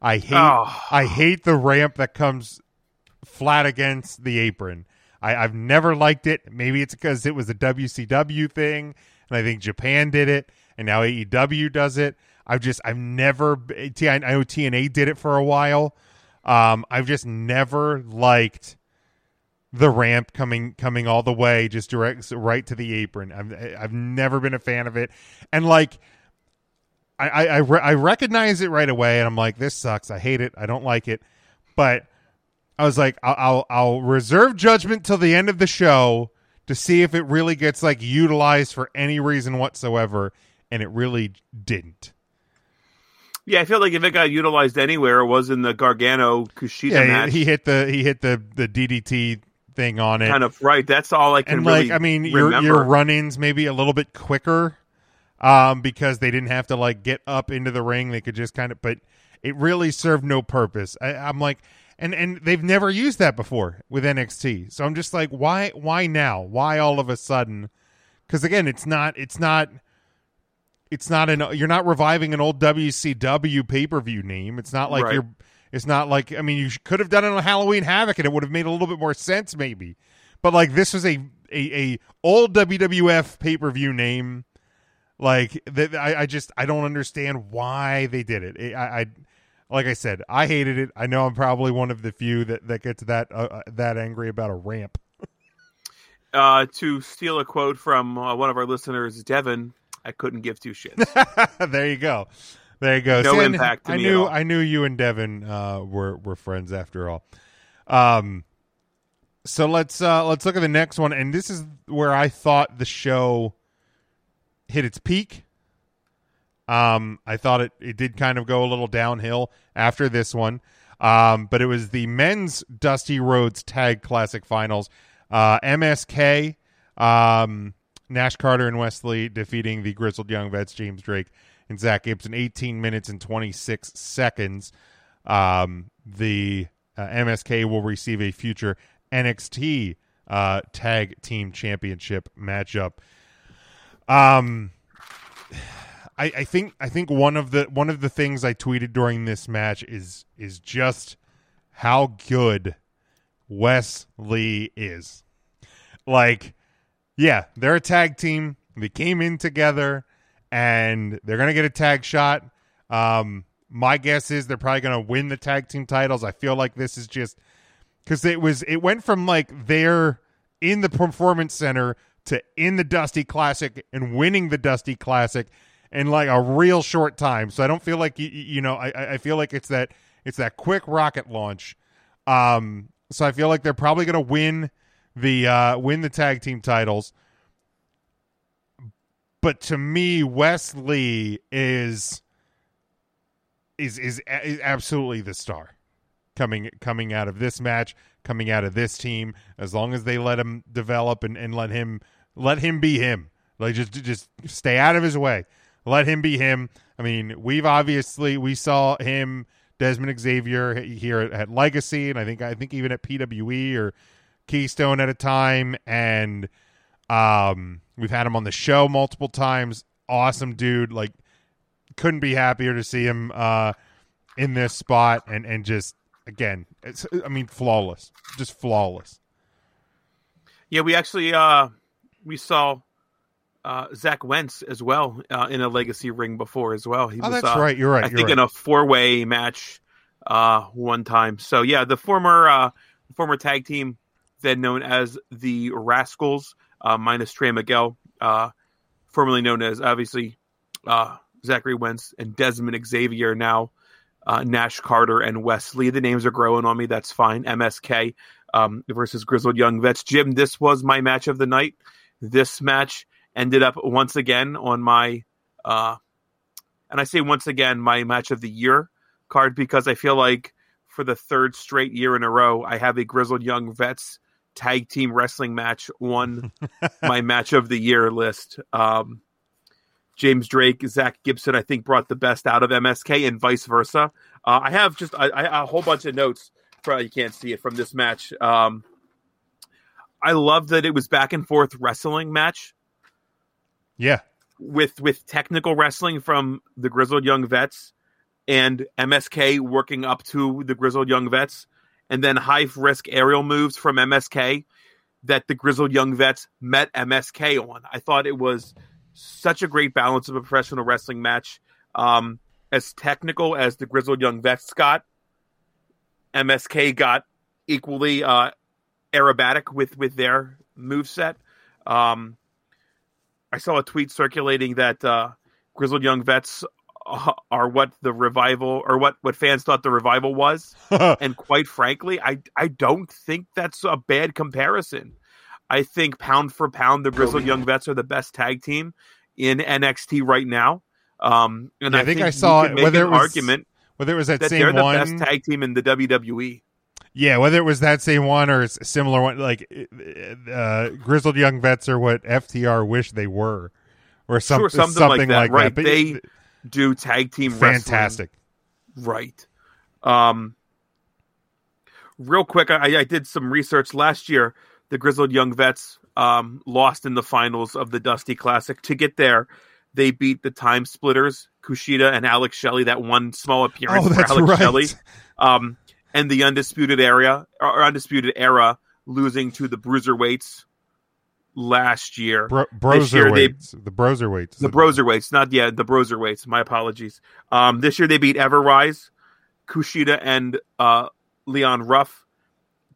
I hate Oh. I hate the ramp that comes flat against the apron. I, I've never liked it. Maybe it's because it was a WCW thing, and I think Japan did it, and now AEW does it. I've just I've never T- I know TNA did it for a while. Um, I've just never liked the ramp coming coming all the way just direct right to the apron. I've I've never been a fan of it, and like I I I, re- I recognize it right away, and I'm like, this sucks. I hate it. I don't like it. But I was like, I'll I'll, I'll reserve judgment till the end of the show to see if it really gets like utilized for any reason whatsoever, and it really didn't. Yeah, I feel like if it got utilized anywhere, it was in the Gargano Kushida Yeah, match. he hit the he hit the the DDT thing on it. kind of right. That's all I can and really like I mean your your run-ins maybe a little bit quicker um because they didn't have to like get up into the ring they could just kind of but it really served no purpose I, I'm like and and they've never used that before with NXT so I'm just like why why now why all of a sudden because again it's not it's not it's not an you're not reviving an old WCW pay-per-view name it's not like Right. you're it's not like I mean you could have done it on Halloween Havoc and it would have made a little bit more sense maybe. But like this was a a, a old WWF pay per view name. Like that, I, I just I don't understand why they did it. I, I like I said, I hated it. I know I'm probably one of the few that that gets that uh, uh, that angry about a ramp. uh, to steal a quote from uh, one of our listeners, Devin, I couldn't give two shits. there you go. There you go. No I- impact to I me at knew. I knew you and Devin uh, were were friends after all. Um, so let's uh, let's look at the next one, and this is where I thought the show hit its peak. Um, I thought it it did kind of go a little downhill after this one. Um, but it was the men's Dusty Rhodes Tag Classic Finals. Uh, MSK, um, Nash Carter and Wes Lee defeating the Grizzled Young Vets, James Drake and Zach Gibson, 18 minutes and 26 seconds. Um, the uh, MSK will receive a future NXT uh, Tag Team Championship matchup. Um, I, I think I think one of the one of the things I tweeted during this match is is just how good Wes Lee is. Like, yeah, they're a tag team. They came in together, and they're gonna get a tag shot. Um, my guess is they're probably gonna win the tag team titles. I feel like this is just because it was it went from like they're in the performance center to in the Dusty Classic and winning the Dusty Classic in like a real short time. So I don't feel like you, you know I I- I feel like it's that it's that quick rocket launch. Um, so I feel like they're probably going to win the uh, win the tag team titles. But to me, Wes Lee is is is, is absolutely the star coming coming out of this match, coming out of this team. As long as they let him develop and, and let him let him be him, like just just stay out of his way. Let him be him. I mean, we've obviously we saw him Desmond Xavier here at, at Legacy, and I think I think even at PWE or Keystone at a time, and um, we've had him on the show multiple times. Awesome dude, like couldn't be happier to see him uh, in this spot, and and just again, it's, I mean, flawless, just flawless. Yeah, we actually uh, we saw uh, Zach Wentz as well uh, in a legacy ring before as well. He Oh, was, that's uh, right. You're right. I you're think right. in a four way match uh, one time. So yeah, the former uh, former tag team then known as the Rascals uh, minus Trey Miguel, uh, formerly known as obviously uh, Zachary Wentz and Desmond Xavier now. Uh, Nash Carter and Wes Lee. The names are growing on me. That's fine. MSK um, versus Grizzled Young Vets. Jim, this was my match of the night. This match ended up once again on my, uh, and I say once again, my match of the year card because I feel like for the third straight year in a row, I have a Grizzled Young Vets tag team wrestling match on my match of the year list. Um, James Drake, Zach Gibson, I think brought the best out of MSK and vice versa. Uh, I have just I, I, a whole bunch of notes. Probably you can't see it from this match. Um, I love that it was back and forth wrestling match. Yeah, with with technical wrestling from the Grizzled Young Vets and MSK working up to the Grizzled Young Vets, and then high risk aerial moves from MSK that the Grizzled Young Vets met MSK on. I thought it was such a great balance of a professional wrestling match. Um, as technical as the Grizzled Young Vets got, MSK got equally uh, aerobatic with with their move set. Um, I saw a tweet circulating that uh, Grizzled Young Vets are what the revival or what what fans thought the revival was, and quite frankly, I I don't think that's a bad comparison. I think pound for pound, the Grizzled Young Vets are the best tag team in NXT right now. Um, and Yeah, I think I saw it, whether an it was- argument whether it was that, that same they're the one. best tag team in the. WWE. Yeah, whether it was that same one or a similar one, like uh, Grizzled Young Vets are what FTR wish they were, or some, sure, something, something, like that. right? But they do tag team wrestling. fantastic. Right. Um, real quick, I, I did some research last year. The Grizzled Young Vets um, lost in the finals of the Dusty Classic. To get there, they beat the Time Splitters, Kushida and Alex Shelley. That one small appearance Oh, for Alex right. Shelley, um, and the Undisputed Area or Undisputed Era losing to the Bruiserweights last year. Bro- This year they- Broserweights, the Broserweights, the Broserweights, not yeah, the Broserweights. My apologies. Um, this year they beat Ever-Rise, Kushida, and uh, Leon Ruff,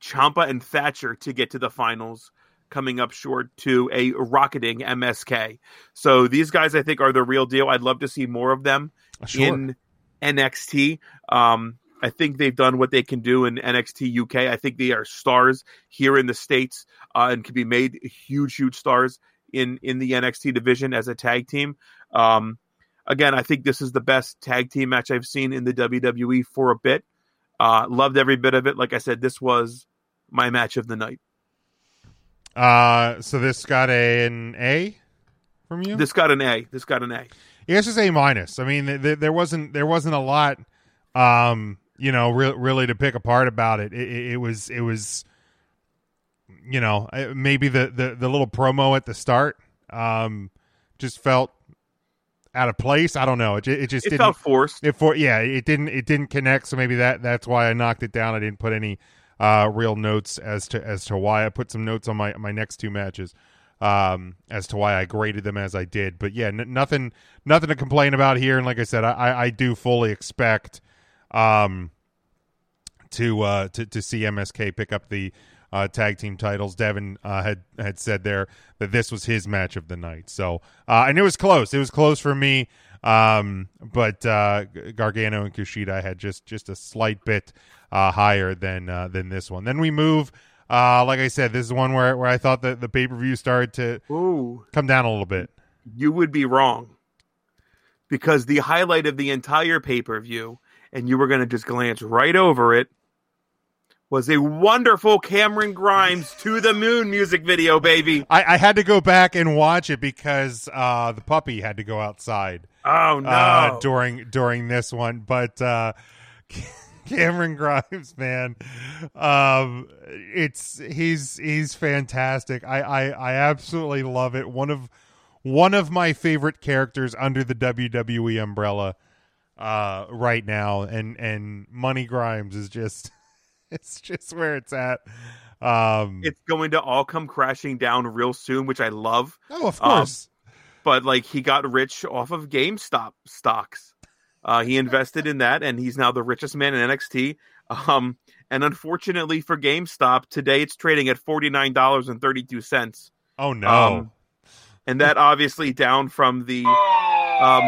Ciampa, and Thatcher to get to the finals. Coming up short to a rocketing MSK. So these guys, I think, are the real deal. I'd love to see more of them Sure. in NXT. Um, I think they've done what they can do in NXT UK. I think they are stars here in the states uh, and can be made huge, huge stars in in the NXT division as a tag team. Um, again, I think this is the best tag team match I've seen in the WWE for a bit. Uh, loved every bit of it. Like I said, this was my match of the night. Uh, so this got a, an A from you. This got an A. This got an A. Yeah, it's just A minus. I mean, th- th- there wasn't there wasn't a lot, um, you know, re- really to pick apart about it. It, it. it was it was, you know, maybe the, the the little promo at the start, um, just felt out of place. I don't know. It, it just It didn't felt forced. It for yeah, it didn't it didn't connect. So maybe that that's why I knocked it down. I didn't put any uh real notes as to as to why I put some notes on my my next two matches um as to why I graded them as I did. But yeah, n- nothing nothing to complain about here. And like I said, I, I do fully expect um to uh to to see MSK pick up the uh, tag team titles. Devin uh, had had said there that this was his match of the night. So uh, and it was close. It was close for me. Um, but uh, Gargano and Kushida had just just a slight bit uh, higher than uh, than this one. Then we move. Uh, like I said, this is one where where I thought that the pay per view started to Ooh. come down a little bit. you would be wrong because the highlight of the entire pay per view, and you were going to just glance right over it, was a wonderful Cameron Grimes to the moon music video, baby. I, I had to go back and watch it because uh, the puppy had to go outside. Oh no! uh, during during this one. But uh, Cameron Grimes, man, um, it's he's he's fantastic. I, I I absolutely love it. One of one of my favorite characters under the WWE umbrella uh, right now, and and Money Grimes is just it's just where it's at. Um, it's going to all come crashing down real soon, which I love. oh, of um, course. But like he got rich off of GameStop stocks. Uh, he invested in that, and he's now the richest man in NXT. Um, and unfortunately for GameStop, today it's trading at forty nine dollars and thirty two cents. Oh no. Um, and that obviously down from the um,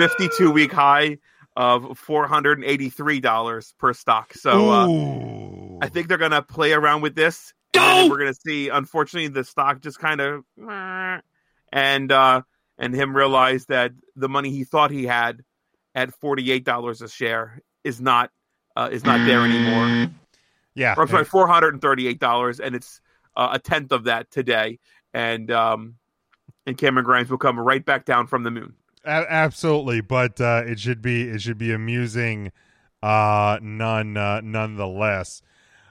52 week high of $483 per stock. So uh, I think they're going to play around with this. And we're going to see, unfortunately, the stock just kind of and uh, and him realize that the money he thought he had at forty eight dollars a share is not uh, is not there anymore. yeah. Or, I'm sorry, four hundred and thirty eight dollars, and it's uh, a tenth of that today. And um, and Cameron Grimes will come right back down from the moon. A- absolutely, but uh, it should be it should be amusing, uh, none uh, nonetheless.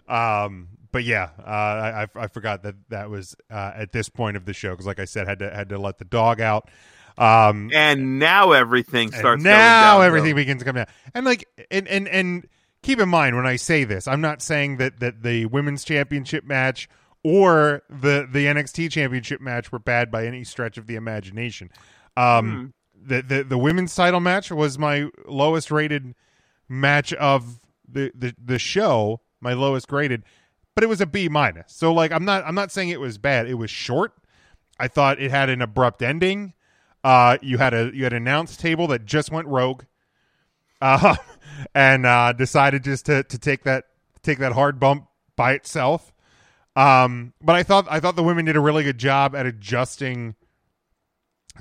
Um, but yeah, uh, I, I forgot that that was uh, at this point of the show because, like I said, had to had to let the dog out. Um, And now everything starts. now down, everything begins to come down. And like and and and keep in mind when I say this, I'm not saying that that the women's championship match or the the NXT championship match were bad by any stretch of the imagination. Um, the, the the women's title match was my lowest rated match of the the the show, my lowest graded, but it was a B minus. So like I'm not I'm not saying it was bad. It was short. I thought it had an abrupt ending. Uh, you had a you had an announce table that just went rogue, uh, and uh, decided just to to take that take that hard bump by itself. Um, but I thought I thought the women did a really good job at adjusting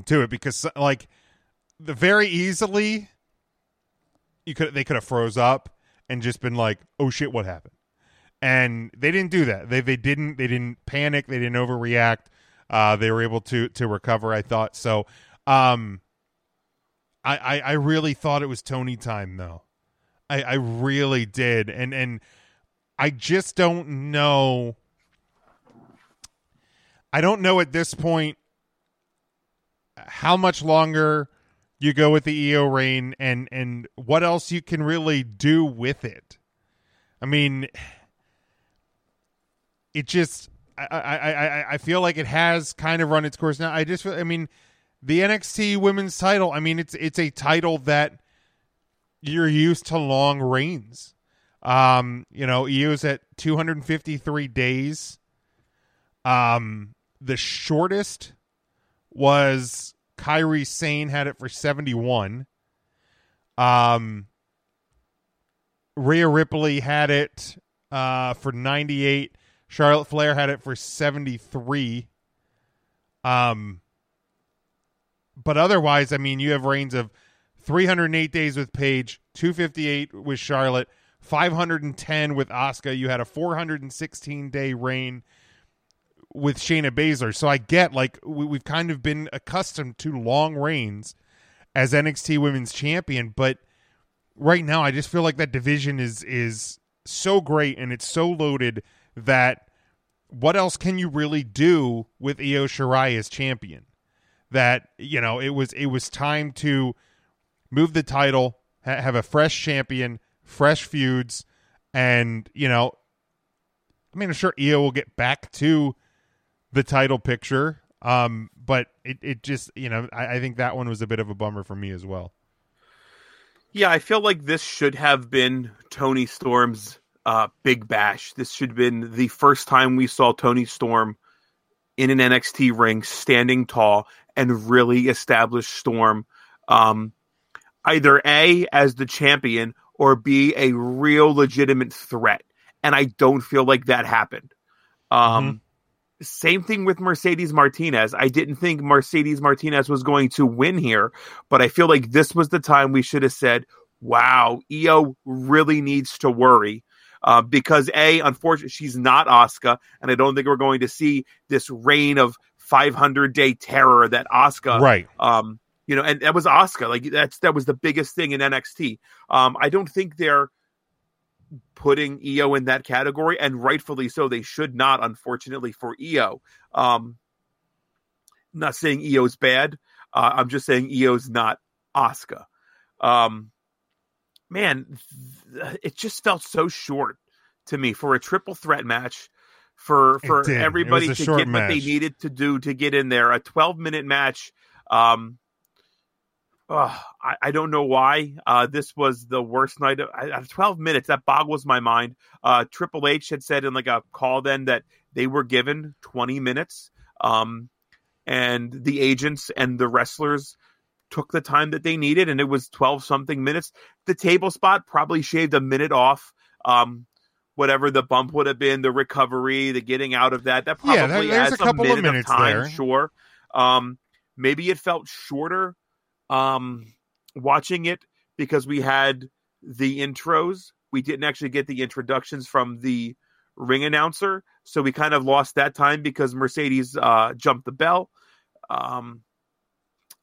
to it because like the very easily you could they could have froze up and just been like, oh shit, what happened? And they didn't do that. They they didn't they didn't panic. They didn't overreact. Uh, they were able to to recover. I thought so. Um, I, I I really thought it was Toni time though. I I really did, and and I just don't know. I don't know at this point how much longer you go with the Io reign and and what else you can really do with it. I mean, it just I I I, I feel like it has kind of run its course now. I just I mean, the NXT Women's Title. I mean, it's it's a title that you're used to long reigns. Um, you know, Io's at 253 days. Um, the shortest was Kairi Sane had it for 71. Um, Rhea Ripley had it uh, for 98. Charlotte Flair had it for 73. Um, but otherwise, I mean, you have reigns of 308 days with Paige, 258 with Charlotte, 510 with Asuka. You had a 416 day reign with Shayna Baszler. So I get like we, we've kind of been accustomed to long reigns as NXT Women's Champion, but right now I just feel like that division is is so great and it's so loaded that what else can you really do with Io Shirai as champion? That you know it was it was time to move the title, ha- have a fresh champion, fresh feuds, and you know, I mean, I'm sure Io will get back to the title picture. Um, but it, it just you know I, I think that one was a bit of a bummer for me as well. Yeah, I feel like this should have been Toni Storm's uh, big bash. This should have been the first time we saw Tony Storm in an NXT ring, standing tall, and really establish Storm um, either A, as the champion, or B, a real legitimate threat. And I don't feel like that happened. Um, Same thing with Mercedes Martinez. I didn't think Mercedes Martinez was going to win here, but I feel like this was the time we should have said, wow, Io really needs to worry. Uh, because A, unfortunately, she's not Asuka, and I don't think we're going to see this reign of 500 day terror that Asuka, Right. um you know and that was Asuka like that's that was the biggest thing in NXT um I don't think they're putting Io in that category and rightfully so they should not unfortunately for Io um not saying Io's bad. Uh, I'm just saying Io's not Asuka um man th- it just felt so short to me for a triple threat match for for did. It was everybody to get what they needed to do to get in there a 12 minute match. Um uh, I, I don't know why uh, this was the worst night of, I- at 12 minutes that boggles my mind uh, triple h had said in like a call then that they were given 20 minutes Um, and the agents and the wrestlers took the time that they needed, and it was 12 something minutes. The table spot probably shaved a minute off. Um, whatever the bump would have been, the recovery, the getting out of that, that probably Yeah, adds a couple of minute minutes time, there. Sure. Um, maybe it felt shorter um, watching it because we had the intros. We didn't actually get the introductions from the ring announcer, so we kind of lost that time because Mercedes uh, jumped the bell. Um,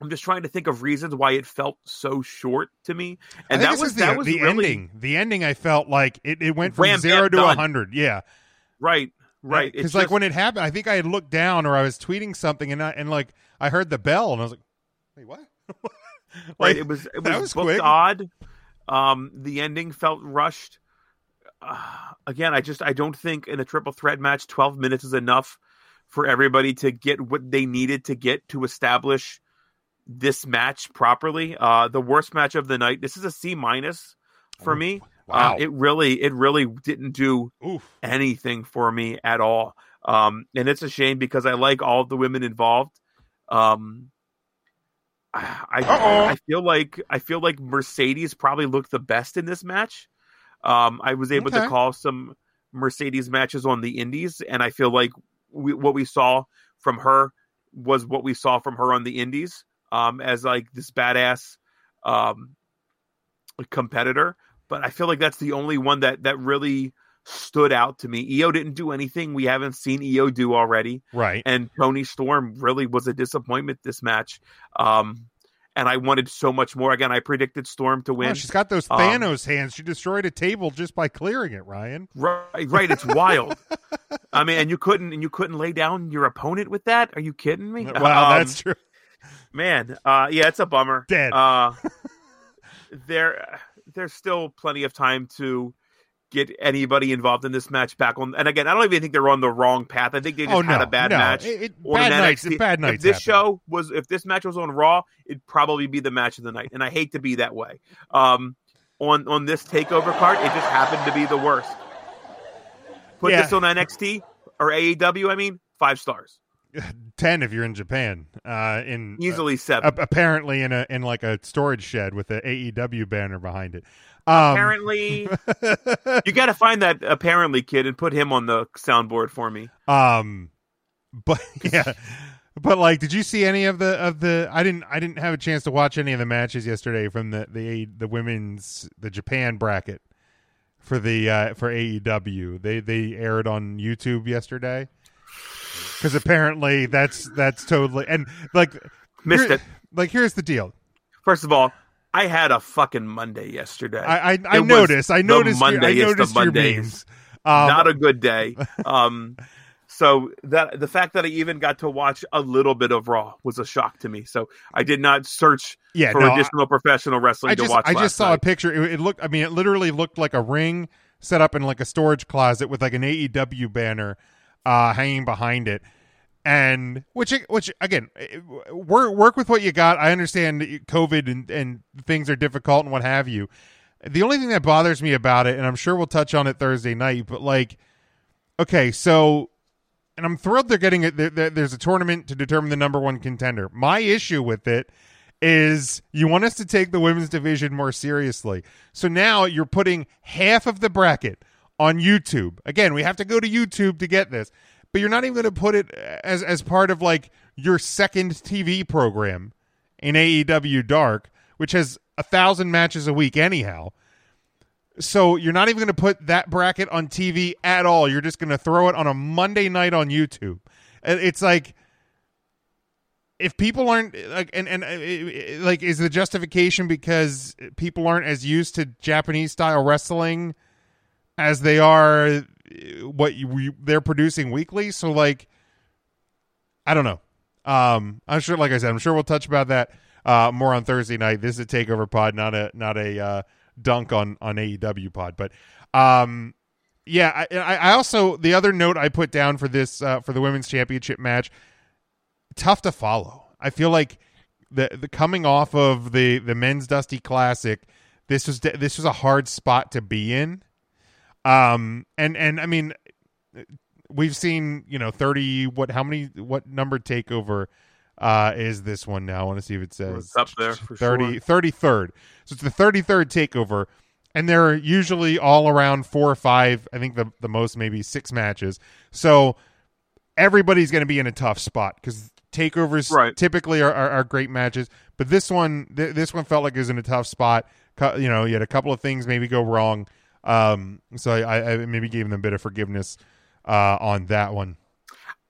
I'm just trying to think of reasons why it felt so short to me, and that was the, that was the really ending. The ending, I felt like it, it went from Wham, zero to done. hundred. Yeah, right, right. It's Because like when it happened, I think I had looked down or I was tweeting something, and I, and like I heard the bell, and I was like, "Wait, what?" right, Like, it was it was, was booked quick. odd. Um, the ending felt rushed. Uh, again, I just I don't think in a triple threat match, twelve minutes is enough for everybody to get what they needed to get to establish this match properly. Uh, the worst match of the night. This is a C minus for me. wow. Uh, it really it really didn't do Oof. anything for me at all. Um, and it's a shame because I like all the women involved. Um, I I feel like I feel like Mercedes probably looked the best in this match. Um, I was able Okay. to call some Mercedes matches on the Indies, and I feel like we, what we saw from her was what we saw from her on the Indies um, as like this badass um, competitor. But I feel like that's the only one that that really stood out to me. Io didn't do anything we haven't seen Io do already Right. and Toni Storm really was a disappointment this match. Um, and I wanted so much more. Again, I predicted Storm to win. Wow, she's got those Um, Thanos hands. She destroyed a table just by clearing it. Ryan. right, right. It's wild. I mean, and you couldn't and you couldn't lay down your opponent with that. Are you kidding me? Wow, Um, that's true. man. Uh, yeah, it's a bummer. Dead. Uh, there, there's still plenty of time to get anybody involved in this match back on. And again, I don't even think they're on the wrong path. I think they just Oh, had no, a bad no. match. It- it- bad an nights- NXT. bad If this happen. show was, if this match was on Raw, it'd probably be the match of the night. And I hate to be that way. Um, on on this takeover card, it just happened to be the worst. Put Yeah. this on NXT or AEW. I mean, five stars, Ten if you're in Japan. Uh, in easily seven. uh, apparently in a in like a storage shed with a AEW banner behind it. Um, apparently, you got to find that apparently kid and put him on the soundboard for me. Um, but yeah, but like, did you see any of the of the? I didn't. I didn't have a chance to watch any of the matches yesterday from the the the women's the Japan bracket for the uh for AEW. They they aired on YouTube yesterday because apparently that's that's totally and like Missed it. Like here's the deal. First of all, I had a fucking Monday yesterday. I I, I noticed. I the noticed. your- I Monday is the noticed your Mondays. Um, Not a good day. Um, so that the fact that I even got to watch a little bit of Raw was a shock to me. So I did not search Yeah, for no, I- additional professional wrestling I to watch. I just saw a picture. It, it looked. I mean, it literally looked like a ring set up in like a storage closet with like an AEW banner uh, hanging behind it. And which, which again, eh, work work with what you got. I understand COVID and and things are difficult and what have you. The only thing that bothers me about it, and I'm sure we'll touch on it Thursday night, but like, okay, so, and I'm thrilled they're getting it. there- there- There's a tournament to determine the number one contender. My issue with it is you want us to take the women's division more seriously. So now you're putting half of the bracket on YouTube. Again, we have to go to YouTube to get this, but you're not even going to put it as as part of like your second TV program in AEW Dark, which has a thousand matches a week anyhow. So you're not even going to put that bracket on TV at all. You're just going to throw it on a Monday night on YouTube. It's like if people aren't like and and uh, like is the justification because people aren't as used to Japanese style wrestling as they are what you, we, they're producing weekly so like I don't know um I'm sure like I said I'm sure we'll touch about that uh more on Thursday night this is a takeover pod not a not a uh dunk on on AEW pod but um yeah I, I also the other note I put down for this uh for the women's championship match tough to follow. I feel like the the coming off of the the men's Dusty Classic, this was this was a hard spot to be in. Um and and I mean we've seen you know thirty. What? How many? What number takeover? Uh, is this one now? I want to see if it says It's up there for 30, sure. 33rd. So it's the 33rd takeover, and they're usually all around four or five. I think the the most maybe six matches. So everybody's going to be in a tough spot because takeovers Right. typically are, are, are great matches. But this one, th- this one felt like it was in a tough spot. Cu- You know, you had a couple of things maybe go wrong. Um, so I, I maybe gave them a bit of forgiveness uh, on that one.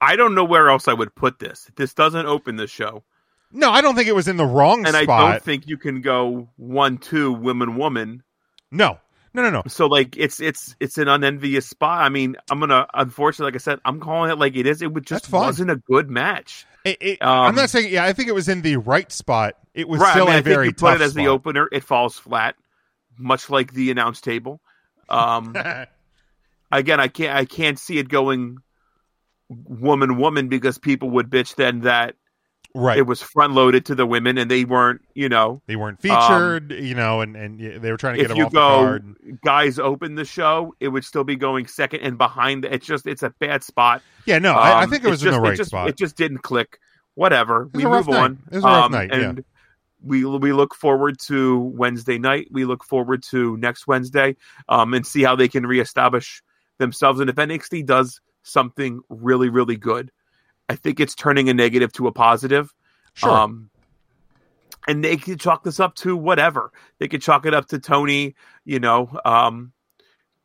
I don't know where else I would put this. This doesn't open the show, No, I don't think it was in the wrong and I don't think you can go one two women woman. no, no, no, no. So like it's it's it's an unenvious spot. I mean, I'm gonna unfortunately, like I said, I'm calling it like it is. It would just wasn't a good match. It, it, Um, I'm not saying. Yeah, I think it was in the right spot. It was right. still I mean, a I think very you put it as the opener. It falls flat, much like the announce table. Um, again, I can't I can't see it going woman woman because people would bitch then that right. it was front loaded to the women and they weren't you know they weren't featured, you know, and and they were trying to get if you the go card. guys open the show it would still be going second and behind it's just it's a bad spot Yeah, no, I, I Um, think it was in just- the right it just, spot. it just didn't click whatever we move night. on It was a rough Um, night, yeah. and we we look forward to Wednesday night we look forward to next Wednesday um and see how they can reestablish themselves and if NXT does something really really good I think it's turning a negative to a positive Sure. um, and they could chalk this up to whatever. They could chalk it up to Toni, you know, um,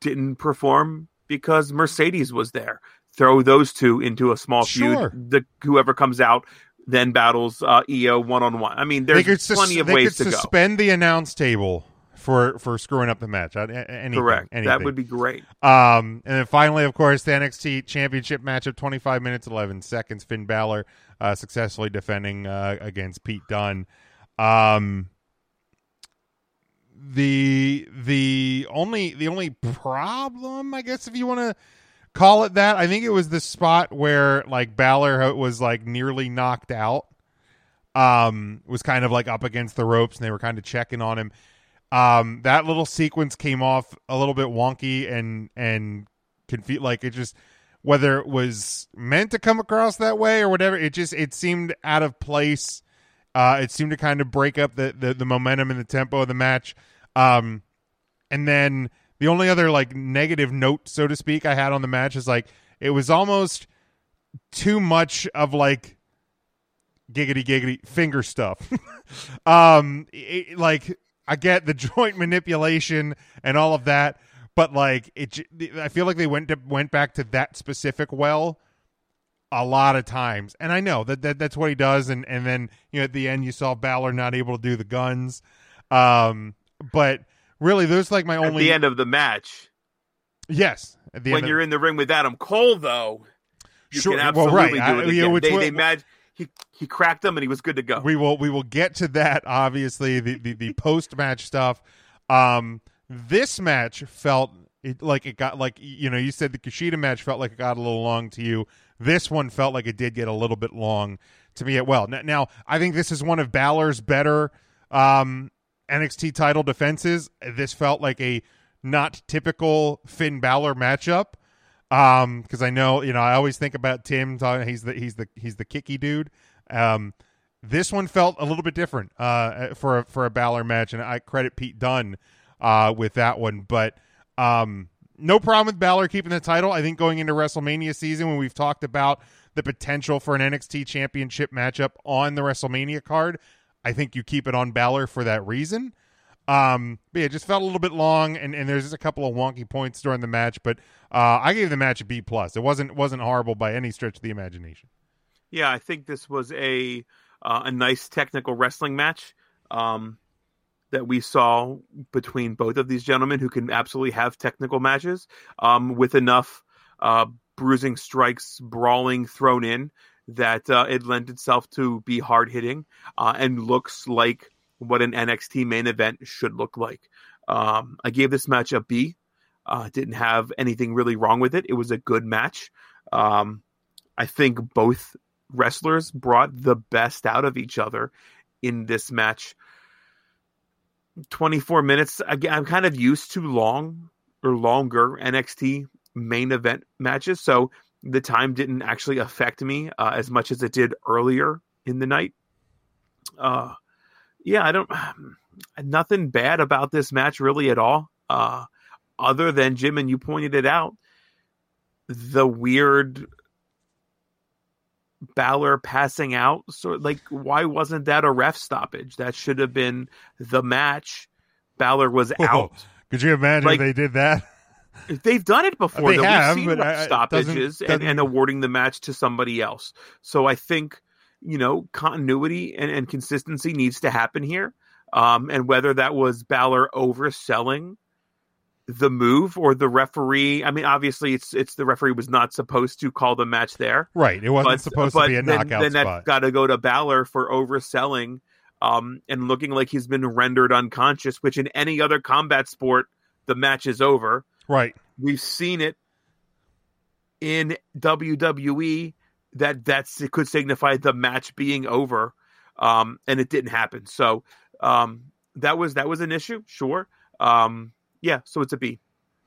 didn't perform because Mercedes was there. Throw those two into a small Sure. feud. The whoever comes out then battles uh, Io one on one. I mean, there's sus- plenty of ways could to go. suspend the announce table for for screwing up the match. Anything, Correct. That would be great. Um, and then finally, of course, the NXT Championship match of 25 minutes 11 seconds. Finn Balor uh, successfully defending uh, against Pete Dunne. Um, the the only the only problem, I guess, if you want to call it that, I think it was the spot where like Balor was like nearly knocked out. Um, was kind of like up against the ropes, and they were kind of checking on him. Um that little sequence came off a little bit wonky and and confused like it just whether it was meant to come across that way or whatever it just it seemed out of place. Uh it seemed to kind of break up the the, the momentum and the tempo of the match. Um and then the only other like negative note so to speak i had on the match is like it was almost too much of like giggity giggity finger stuff. Um it, like i get the joint manipulation and all of that but like it i feel like they went to went back to that specific well a lot of times. And i know that, that that's what he does and and then you know at the end you saw Balor not able to do the guns. Um but really those like my At only the end of the match, yes at the when end you're in the ring with Adam Cole, though, you Sure, can well, absolutely right. do I- it yeah, again. they, they mad, he he cracked them and he was good to go. we will we will get to that obviously the the, the post match stuff um this match felt it, like it got like you know you said the Kushida match felt like it got a little long to you this one felt like it did get a little bit long to me at well now, now I think this is one of Balor's better um NXT title defenses this felt like a not typical Finn Balor matchup. Um because I know you know I always think about Tim he's the he's the he's the kicky dude. Um this one felt a little bit different uh for a, for a Balor match and I credit Pete Dunne uh with that one. But um no problem with Balor keeping the title. I think going into WrestleMania season when we've talked about the potential for an NXT championship matchup on the WrestleMania card I think you keep it on Balor for that reason um, but yeah, it just felt a little bit long, and, and there's just a couple of wonky points during the match. But uh, I gave the match a B plus. It wasn't wasn't horrible by any stretch of the imagination. Yeah, I think this was a uh, a nice technical wrestling match um, that we saw between both of these gentlemen who can absolutely have technical matches um, with enough uh, bruising strikes, brawling thrown in that uh, it lent itself to be hard hitting uh, and looks like what an NXT main event should look like. Um, I gave this match a B. Uh, didn't have anything really wrong with it. It was a good match. Um, I think both wrestlers brought the best out of each other in this match. 24 minutes. Again, I'm kind of used to long or longer NXT main event matches. So the time didn't actually affect me uh, as much as it did earlier in the night. Uh, yeah, I don't. Nothing bad about this match really at all. Uh, other than Jim and you pointed it out, the weird Balor passing out. So, like, why wasn't that a ref stoppage? That should have been the match. Balor was out. Could you imagine Like- if they did that? They've done it before. They though. have, We've seen I- stoppages doesn't- and, doesn't- and awarding the match to somebody else. So I think you know continuity and, and consistency needs to happen here. Um, and whether that was Balor overselling the move or the referee, I mean, obviously it's it's the referee was not supposed to call the match there. Right. It wasn't But- supposed but to be a then, knockout then that's got to go to Balor for overselling um, and looking like he's been rendered unconscious. Which in any other combat sport, the match is over. Right. We've seen it in WWE that that's it could signify the match being over, um, and it didn't happen. So um, that was that was an issue, sure. Um, yeah, so it's a B.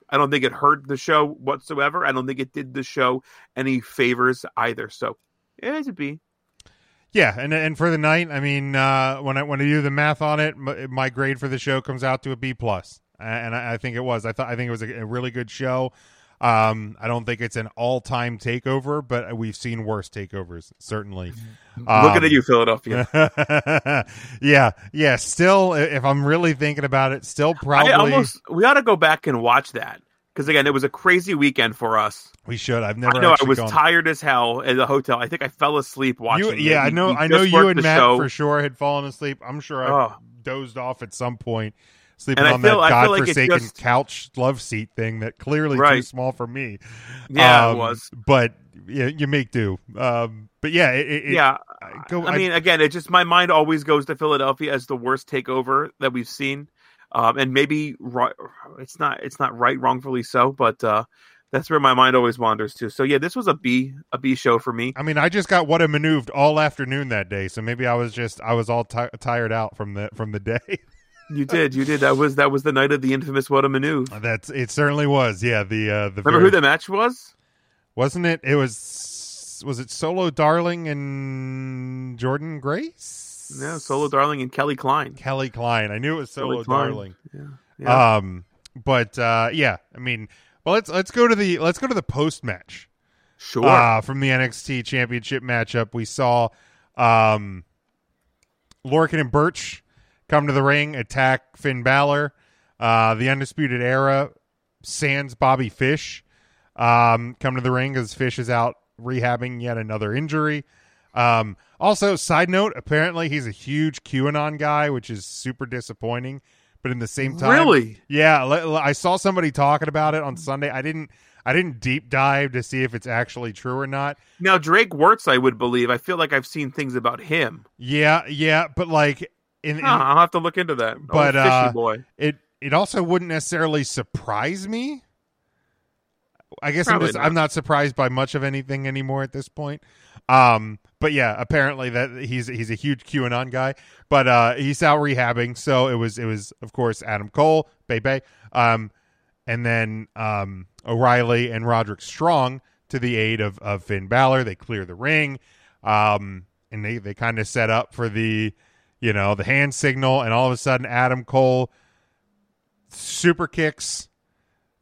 I don't think it hurt the show whatsoever. I don't think it did the show any favors either. So yeah, it's a B. Yeah, and and for the night, I mean, uh, when I when I do the math on it, my, my grade for the show comes out to a B plus, and I, I think it was. I thought I think it was a, a really good show. Um, I don't think it's an all time takeover, but we've seen worse takeovers certainly. Looking Um, at you, Philadelphia. yeah, yeah. Still, if I'm really thinking about it, still probably I almost we ought to go back and watch that because again, it was a crazy weekend for us. we should. I've never. I know I was gone- tired as hell at the hotel. I think I fell asleep watching. You, it. yeah, I know. I know you and Matt show. for sure had fallen asleep. I'm sure I Oh. dozed off at some point, sleeping And I on feel- that I feel like it just- couch love seat thing that clearly too small for me. Yeah, it Um, was. But yeah, you make do. Um, but yeah, it, it, yeah, go- I mean, again, it just my mind always goes to Philadelphia as the worst takeover that we've seen, um, and maybe right, it's not it's not right, wrongfully so, but uh, that's where my mind always wanders to. So yeah, this was a B a B show for me. I mean, I just got what a maneuvered all afternoon that day, so maybe I was just I was all ti tired out from the from the day. You did, you did. That was that was the night of the infamous what a maneuver. That's it. Certainly was. Yeah, the uh, the Remember very- who the match was? wasn't it? It was was it Solo Darling and Jordynne Grace? Yeah, Solo Darling and Kelly Klein. Kelly Klein. I knew it was Solo Darling. Yeah, yeah. Um, but uh, yeah, I mean, well, let's let's go to the let's go to the post match. sure. Uh, from the NXT Championship matchup, we saw um, Lorcan and Burch come to the ring, attack Finn Balor. Uh, the Undisputed Era, Sans Bobby Fish, um, come to the ring as Fish is out rehabbing yet another injury. Um, also, side note, apparently he's a huge QAnon guy, which is super disappointing. But in the same time, Really? yeah, I saw somebody talking about it on Sunday. I didn't, I didn't deep dive to see if it's actually true or not. Now Drake Wuertz, I would believe. I feel like I've seen things about him. Yeah, yeah, but like in, in Huh, I'll have to look into that. Oh, but fishy uh, boy. it it also wouldn't necessarily surprise me. I guess I'm just not. I'm not surprised by much of anything anymore at this point. Um, but yeah, apparently that he's he's a huge QAnon guy, but uh, he's out rehabbing. So it was it was of course Adam Cole, Bay Bay, um, and then um, O'Reilly and Roderick Strong to the aid of of Finn Balor. They clear the ring, um, and they they kind of set up for the you know the hand signal, and all of a sudden Adam Cole super kicks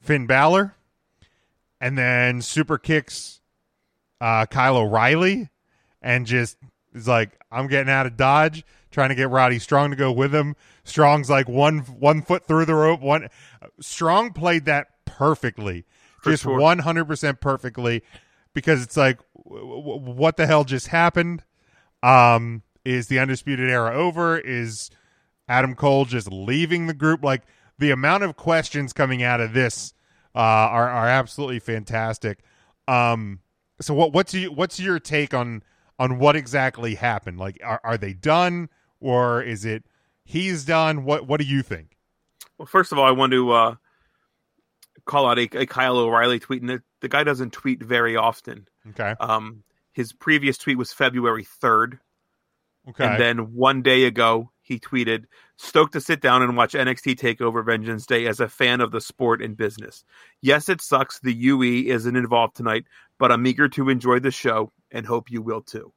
Finn Balor, and then super kicks uh, Kyle O'Reilly, and just is like, "I'm getting out of Dodge." Trying to get Roddy Strong to go with him. Strong's like one one foot through the rope. One Strong played that perfectly, For just sure. one hundred percent perfectly, because it's like, w- w- what the hell just happened? Um, is the undisputed era over? Is Adam Cole just leaving the group? Like the amount of questions coming out of this uh, are are absolutely fantastic. Um, so what what's you what's your take on on what exactly happened? Like, are are they done or is it he's done? What what do you think? Well, first of all, I want to uh, call out a, a Kyle O'Reilly tweet, and the, the guy doesn't tweet very often. Okay, Um, his previous tweet was February third, okay, and then one day ago he tweeted, "Stoked to sit down and watch NXT Takeover Vengeance Day as a fan of the sport and business. Yes, it sucks the UE isn't involved tonight, but I'm eager to enjoy the show and hope you will too.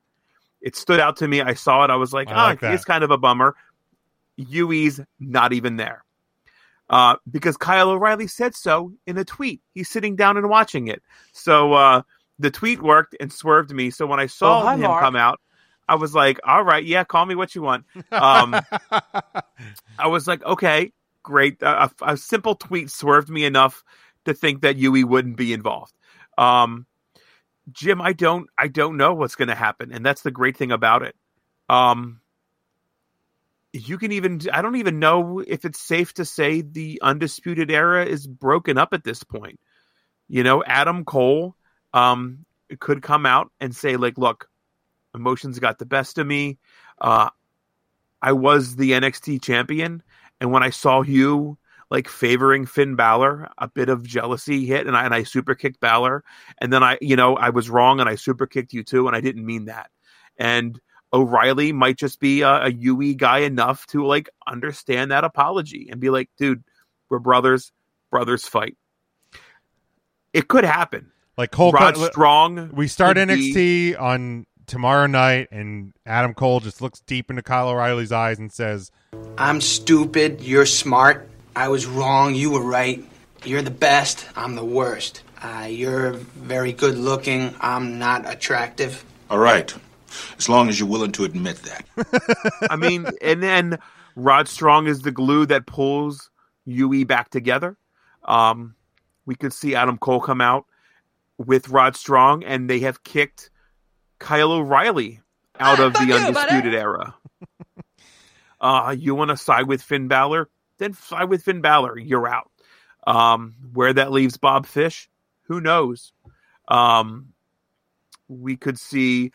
It stood out to me. I saw it. I was like, I oh, like that. it's kind of a bummer. UE's not even there. Uh, because Kyle O'Reilly said so in a tweet. He's sitting down and watching it. So uh, the tweet worked and swerved me. So when I saw Oh, hi, him Mark. come out, I was like, all right, yeah, call me what you want. Um, I was like, okay, great. A, a- a simple tweet swerved me enough to think that UE wouldn't be involved. Um, Jim, I don't, I don't know what's going to happen, and that's the great thing about it. Um, you can even, I don't even know if it's safe to say the undisputed era is broken up at this point. You know, Adam Cole um, could come out and say, like, look, emotions got the best of me. Uh, I was the NXT champion, and when I saw you like favoring Finn Balor, a bit of jealousy hit, and I and I super kicked Balor, and then I, you know, I was wrong, and I super kicked you too, and I didn't mean that. And O'Reilly might just be a, a UE guy enough to like understand that apology and be like, dude, we're brothers, brothers fight. It could happen. Like Cole, Rod Strong. we start could be- NXT on tomorrow night, and Adam Cole just looks deep into Kyle O'Reilly's eyes and says, I'm stupid. You're smart. I was wrong. You were right. You're the best. I'm the worst. Uh, you're very good looking. I'm not attractive. All right. As long as you're willing to admit that. I mean, and then Rod Strong is the glue that pulls UE back together. Um, we could see Adam Cole come out with Rod Strong, and they have kicked Kyle O'Reilly out of the Undisputed Era. Uh, you want to side with Finn Balor? Then side with Finn Balor. You're out. Um, where that leaves Bob Fish, who knows? Um, we could see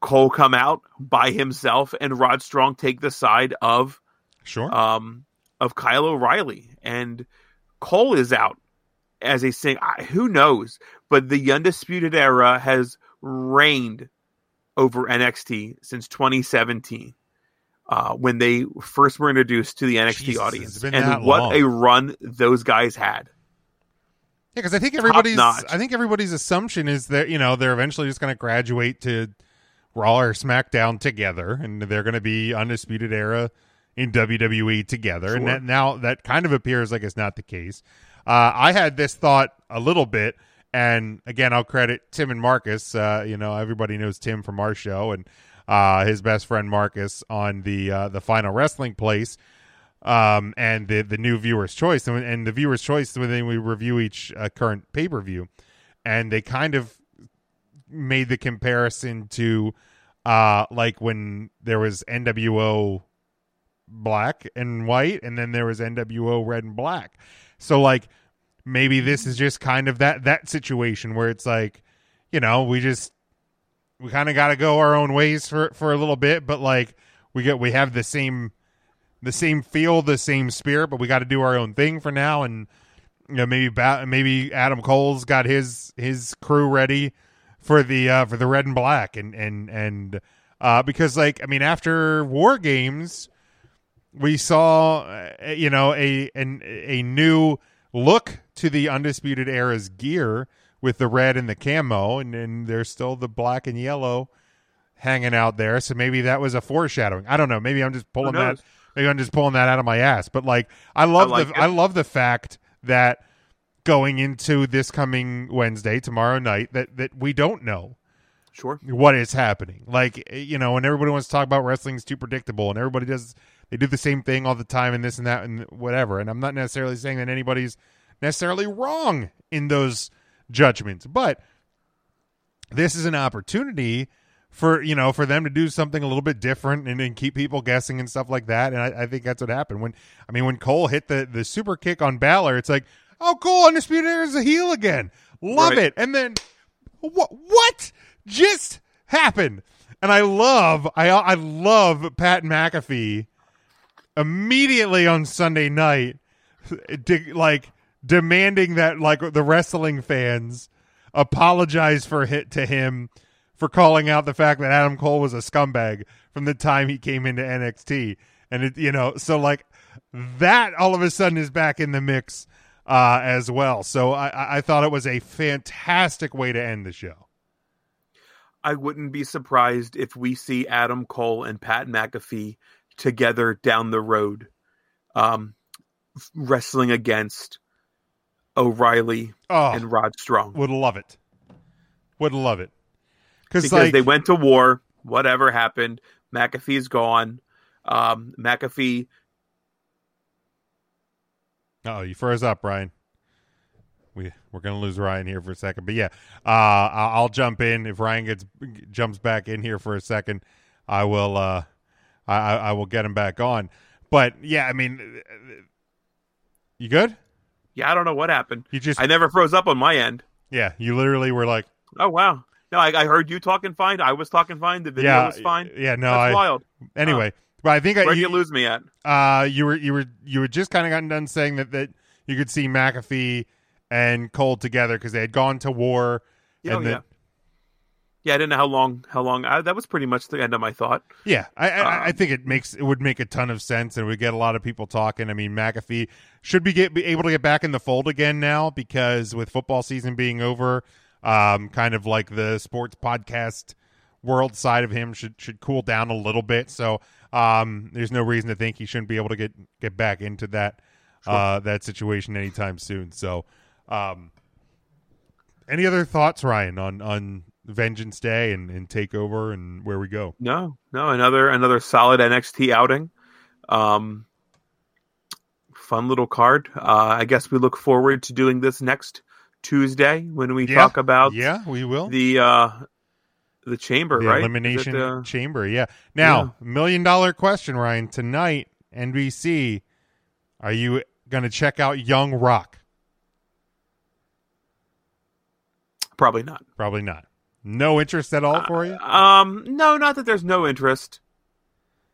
Cole come out by himself and Rod Strong take the side of sure um of Kyle O'Reilly and Cole is out as a sing I- who knows but the undisputed era has reigned over NXT since 2017 uh, when they first were introduced to the NXT Jesus, audience it's been that and what long. a run those guys had Yeah, because I think everybody's. I think everybody's assumption is that you know they're eventually just going to graduate to Raw or SmackDown together, and they're going to be undisputed era in WWE together. And that now that kind of appears like it's not the case. Uh, I had this thought a little bit, and again, I'll credit Tim and Marcus. Uh, you know, everybody knows Tim from our show, and uh, his best friend Marcus on the uh, the Final Wrestling Place um, and the the new viewer's choice, and, and the viewer's choice when we review each uh, current pay per view, and they kind of made the comparison to uh like when there was NWO black and white, and then there was NWO red and black. So like maybe this is just kind of that that situation where it's like, you know, we just we kind of got to go our own ways for for a little bit, but like we get we have the same the same feel, the same spirit, but we got to do our own thing for now. And you know, maybe ba- maybe Adam Cole's got his his crew ready for the uh, for the red and black, and and and uh, because like I mean, after War Games, we saw uh, you know a an, a new look to the Undisputed Era's gear with the red and the camo, and and there's still the black and yellow hanging out there. So maybe that was a foreshadowing. I don't know. Maybe I'm just pulling that. Maybe I'm just pulling that out of my ass. But like, I love I like the it. I love the fact that going into this coming Wednesday, tomorrow night, that that we don't know sure what is happening. Like eh, you know, and everybody wants to talk about wrestling's too predictable, and everybody does they do the same thing all the time, and this and that and whatever. And I'm not necessarily saying that anybody's necessarily wrong in those judgments, but this is an opportunity for you know for them to do something a little bit different and, and keep people guessing and stuff like that. And I, I think that's what happened when I mean when Cole hit the the super kick on Balor, it's like oh cool, undisputed Era is a heel again, love Right. it. And then what what just happened? And I love I I love Pat McAfee immediately on Sunday night, de- like demanding that like the wrestling fans apologize for hit to him for calling out the fact that Adam Cole was a scumbag from the time he came into NXT, and it you know so like that all of a sudden is back in the mix uh, as well. So I, I- I thought it was a fantastic way to end the show. I wouldn't be surprised if we see Adam Cole and Pat McAfee together down the road, um, wrestling against O'Reilly Oh. and Rod Strong. Would love it. Would love it. because like, they went to war. Whatever happened, McAfee's gone. Um, McAfee, Oh, you froze up, Ryan. We we're gonna lose Ryan here for a second, but yeah, uh, I'll jump in if Ryan gets jumps back in here for a second. I will. Uh, I I I will get him back on. But yeah, I mean, you good? yeah, I don't know what happened. You just I never froze up on my end. yeah, you literally were like Oh wow, no, I, I heard you talking fine. I was talking fine. The video yeah, was fine. Yeah, no, That's I wild. anyway. But I think Where'd you you, lose me at? Uh, you were you were you were just kind of gotten done saying that that you could see McAfee and Cole together because they had gone to war. Yeah, and oh, that- yeah. Yeah, I didn't know how long. How long? I, that was pretty much the end of my thought. Yeah, I, I, I Um, think it makes it would make a ton of sense, and we get a lot of people talking. I mean, McAfee should be get be able to get back in the fold again now because with football season being over, um, kind of like the sports podcast world side of him should should cool down a little bit. So, um, there's no reason to think he shouldn't be able to get get back into that uh that situation anytime soon. So, um, any other thoughts, Ryan, on on Vengeance Day and, and take over and where we go? No, no, another another solid NXT outing. Um, fun little card. Uh, I guess we look forward to doing this next Tuesday when we Yeah, talk about yeah, we will the uh, the chamber, the right? It, elimination uh, chamber. Yeah. Now, million dollar question, Ryan. Tonight, NBC, are you going to check out Young Rock? probably not. Probably not. No interest at all for you. Um, no, not that there's no interest.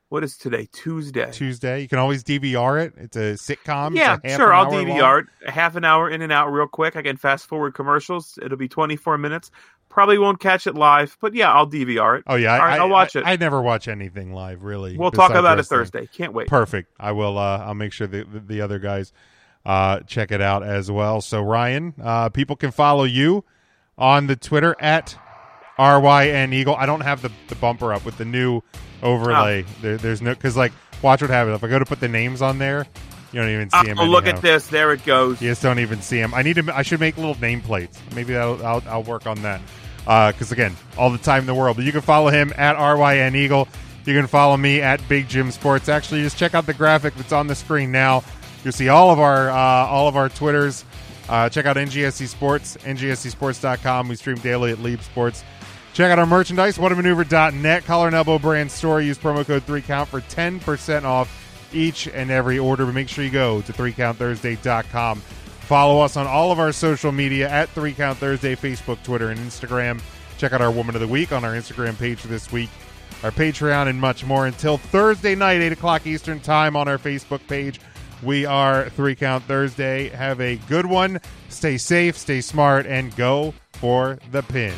What is today? Tuesday. Tuesday. You can always DVR it. It's a sitcom. Yeah, a sure. I'll DVR long. it. A half an hour in and out real quick. I can fast forward commercials. It'll be 24 minutes. Probably won't catch it live, but yeah, I'll DVR it. Oh yeah, I, will watch it. I never watch anything live, really. We'll talk about it. Thursday. Can't wait. Perfect. I will. Uh, I'll make sure the, the, the other guys uh, check it out as well. So Ryan, uh, people can follow you on the Twitter at ryn eagle. I don't have the, the bumper up with the new overlay. Oh. There, there's no because like watch what happens if I go to put the names on there. You don't even see them. Oh, look at this. There it goes. You just don't even see them. I need to. I should make little nameplates. Maybe that'll, I'll I'll work on that. Because again, all the time in the world. But you can follow him at ryn eagle. You can follow me at Big Jim Sports. Actually, just check out the graphic that's on the screen now. You'll see all of our uh, all of our Twitters. Uh, check out NGSC Sports, ngscsports.com. We stream daily at Leap Sports. Check out our merchandise, whatamaneuver.net, collar and elbow brand store. Use promo code 3count for 10% off each and every order. But make sure you go to 3countthursday.com. Follow us on all of our social media at 3count Thursday, Facebook, Twitter, and Instagram. Check out our Woman of the Week on our Instagram page for this week, our Patreon, and much more. Until Thursday night, 8 o'clock Eastern Time on our Facebook page. We are 3 Count Thursday. Have a good one. Stay safe, stay smart, and go for the pin.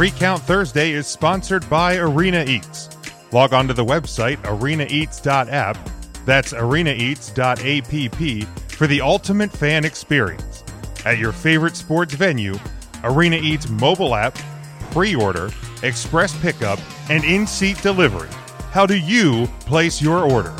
Three Count Thursday is sponsored by Arena Eats. Log on to the website arenaeats.app. That's arenaeats.app for the ultimate fan experience. At your favorite sports venue, Arena Eats mobile app, pre order, express pickup, and in seat delivery. How do you place your order?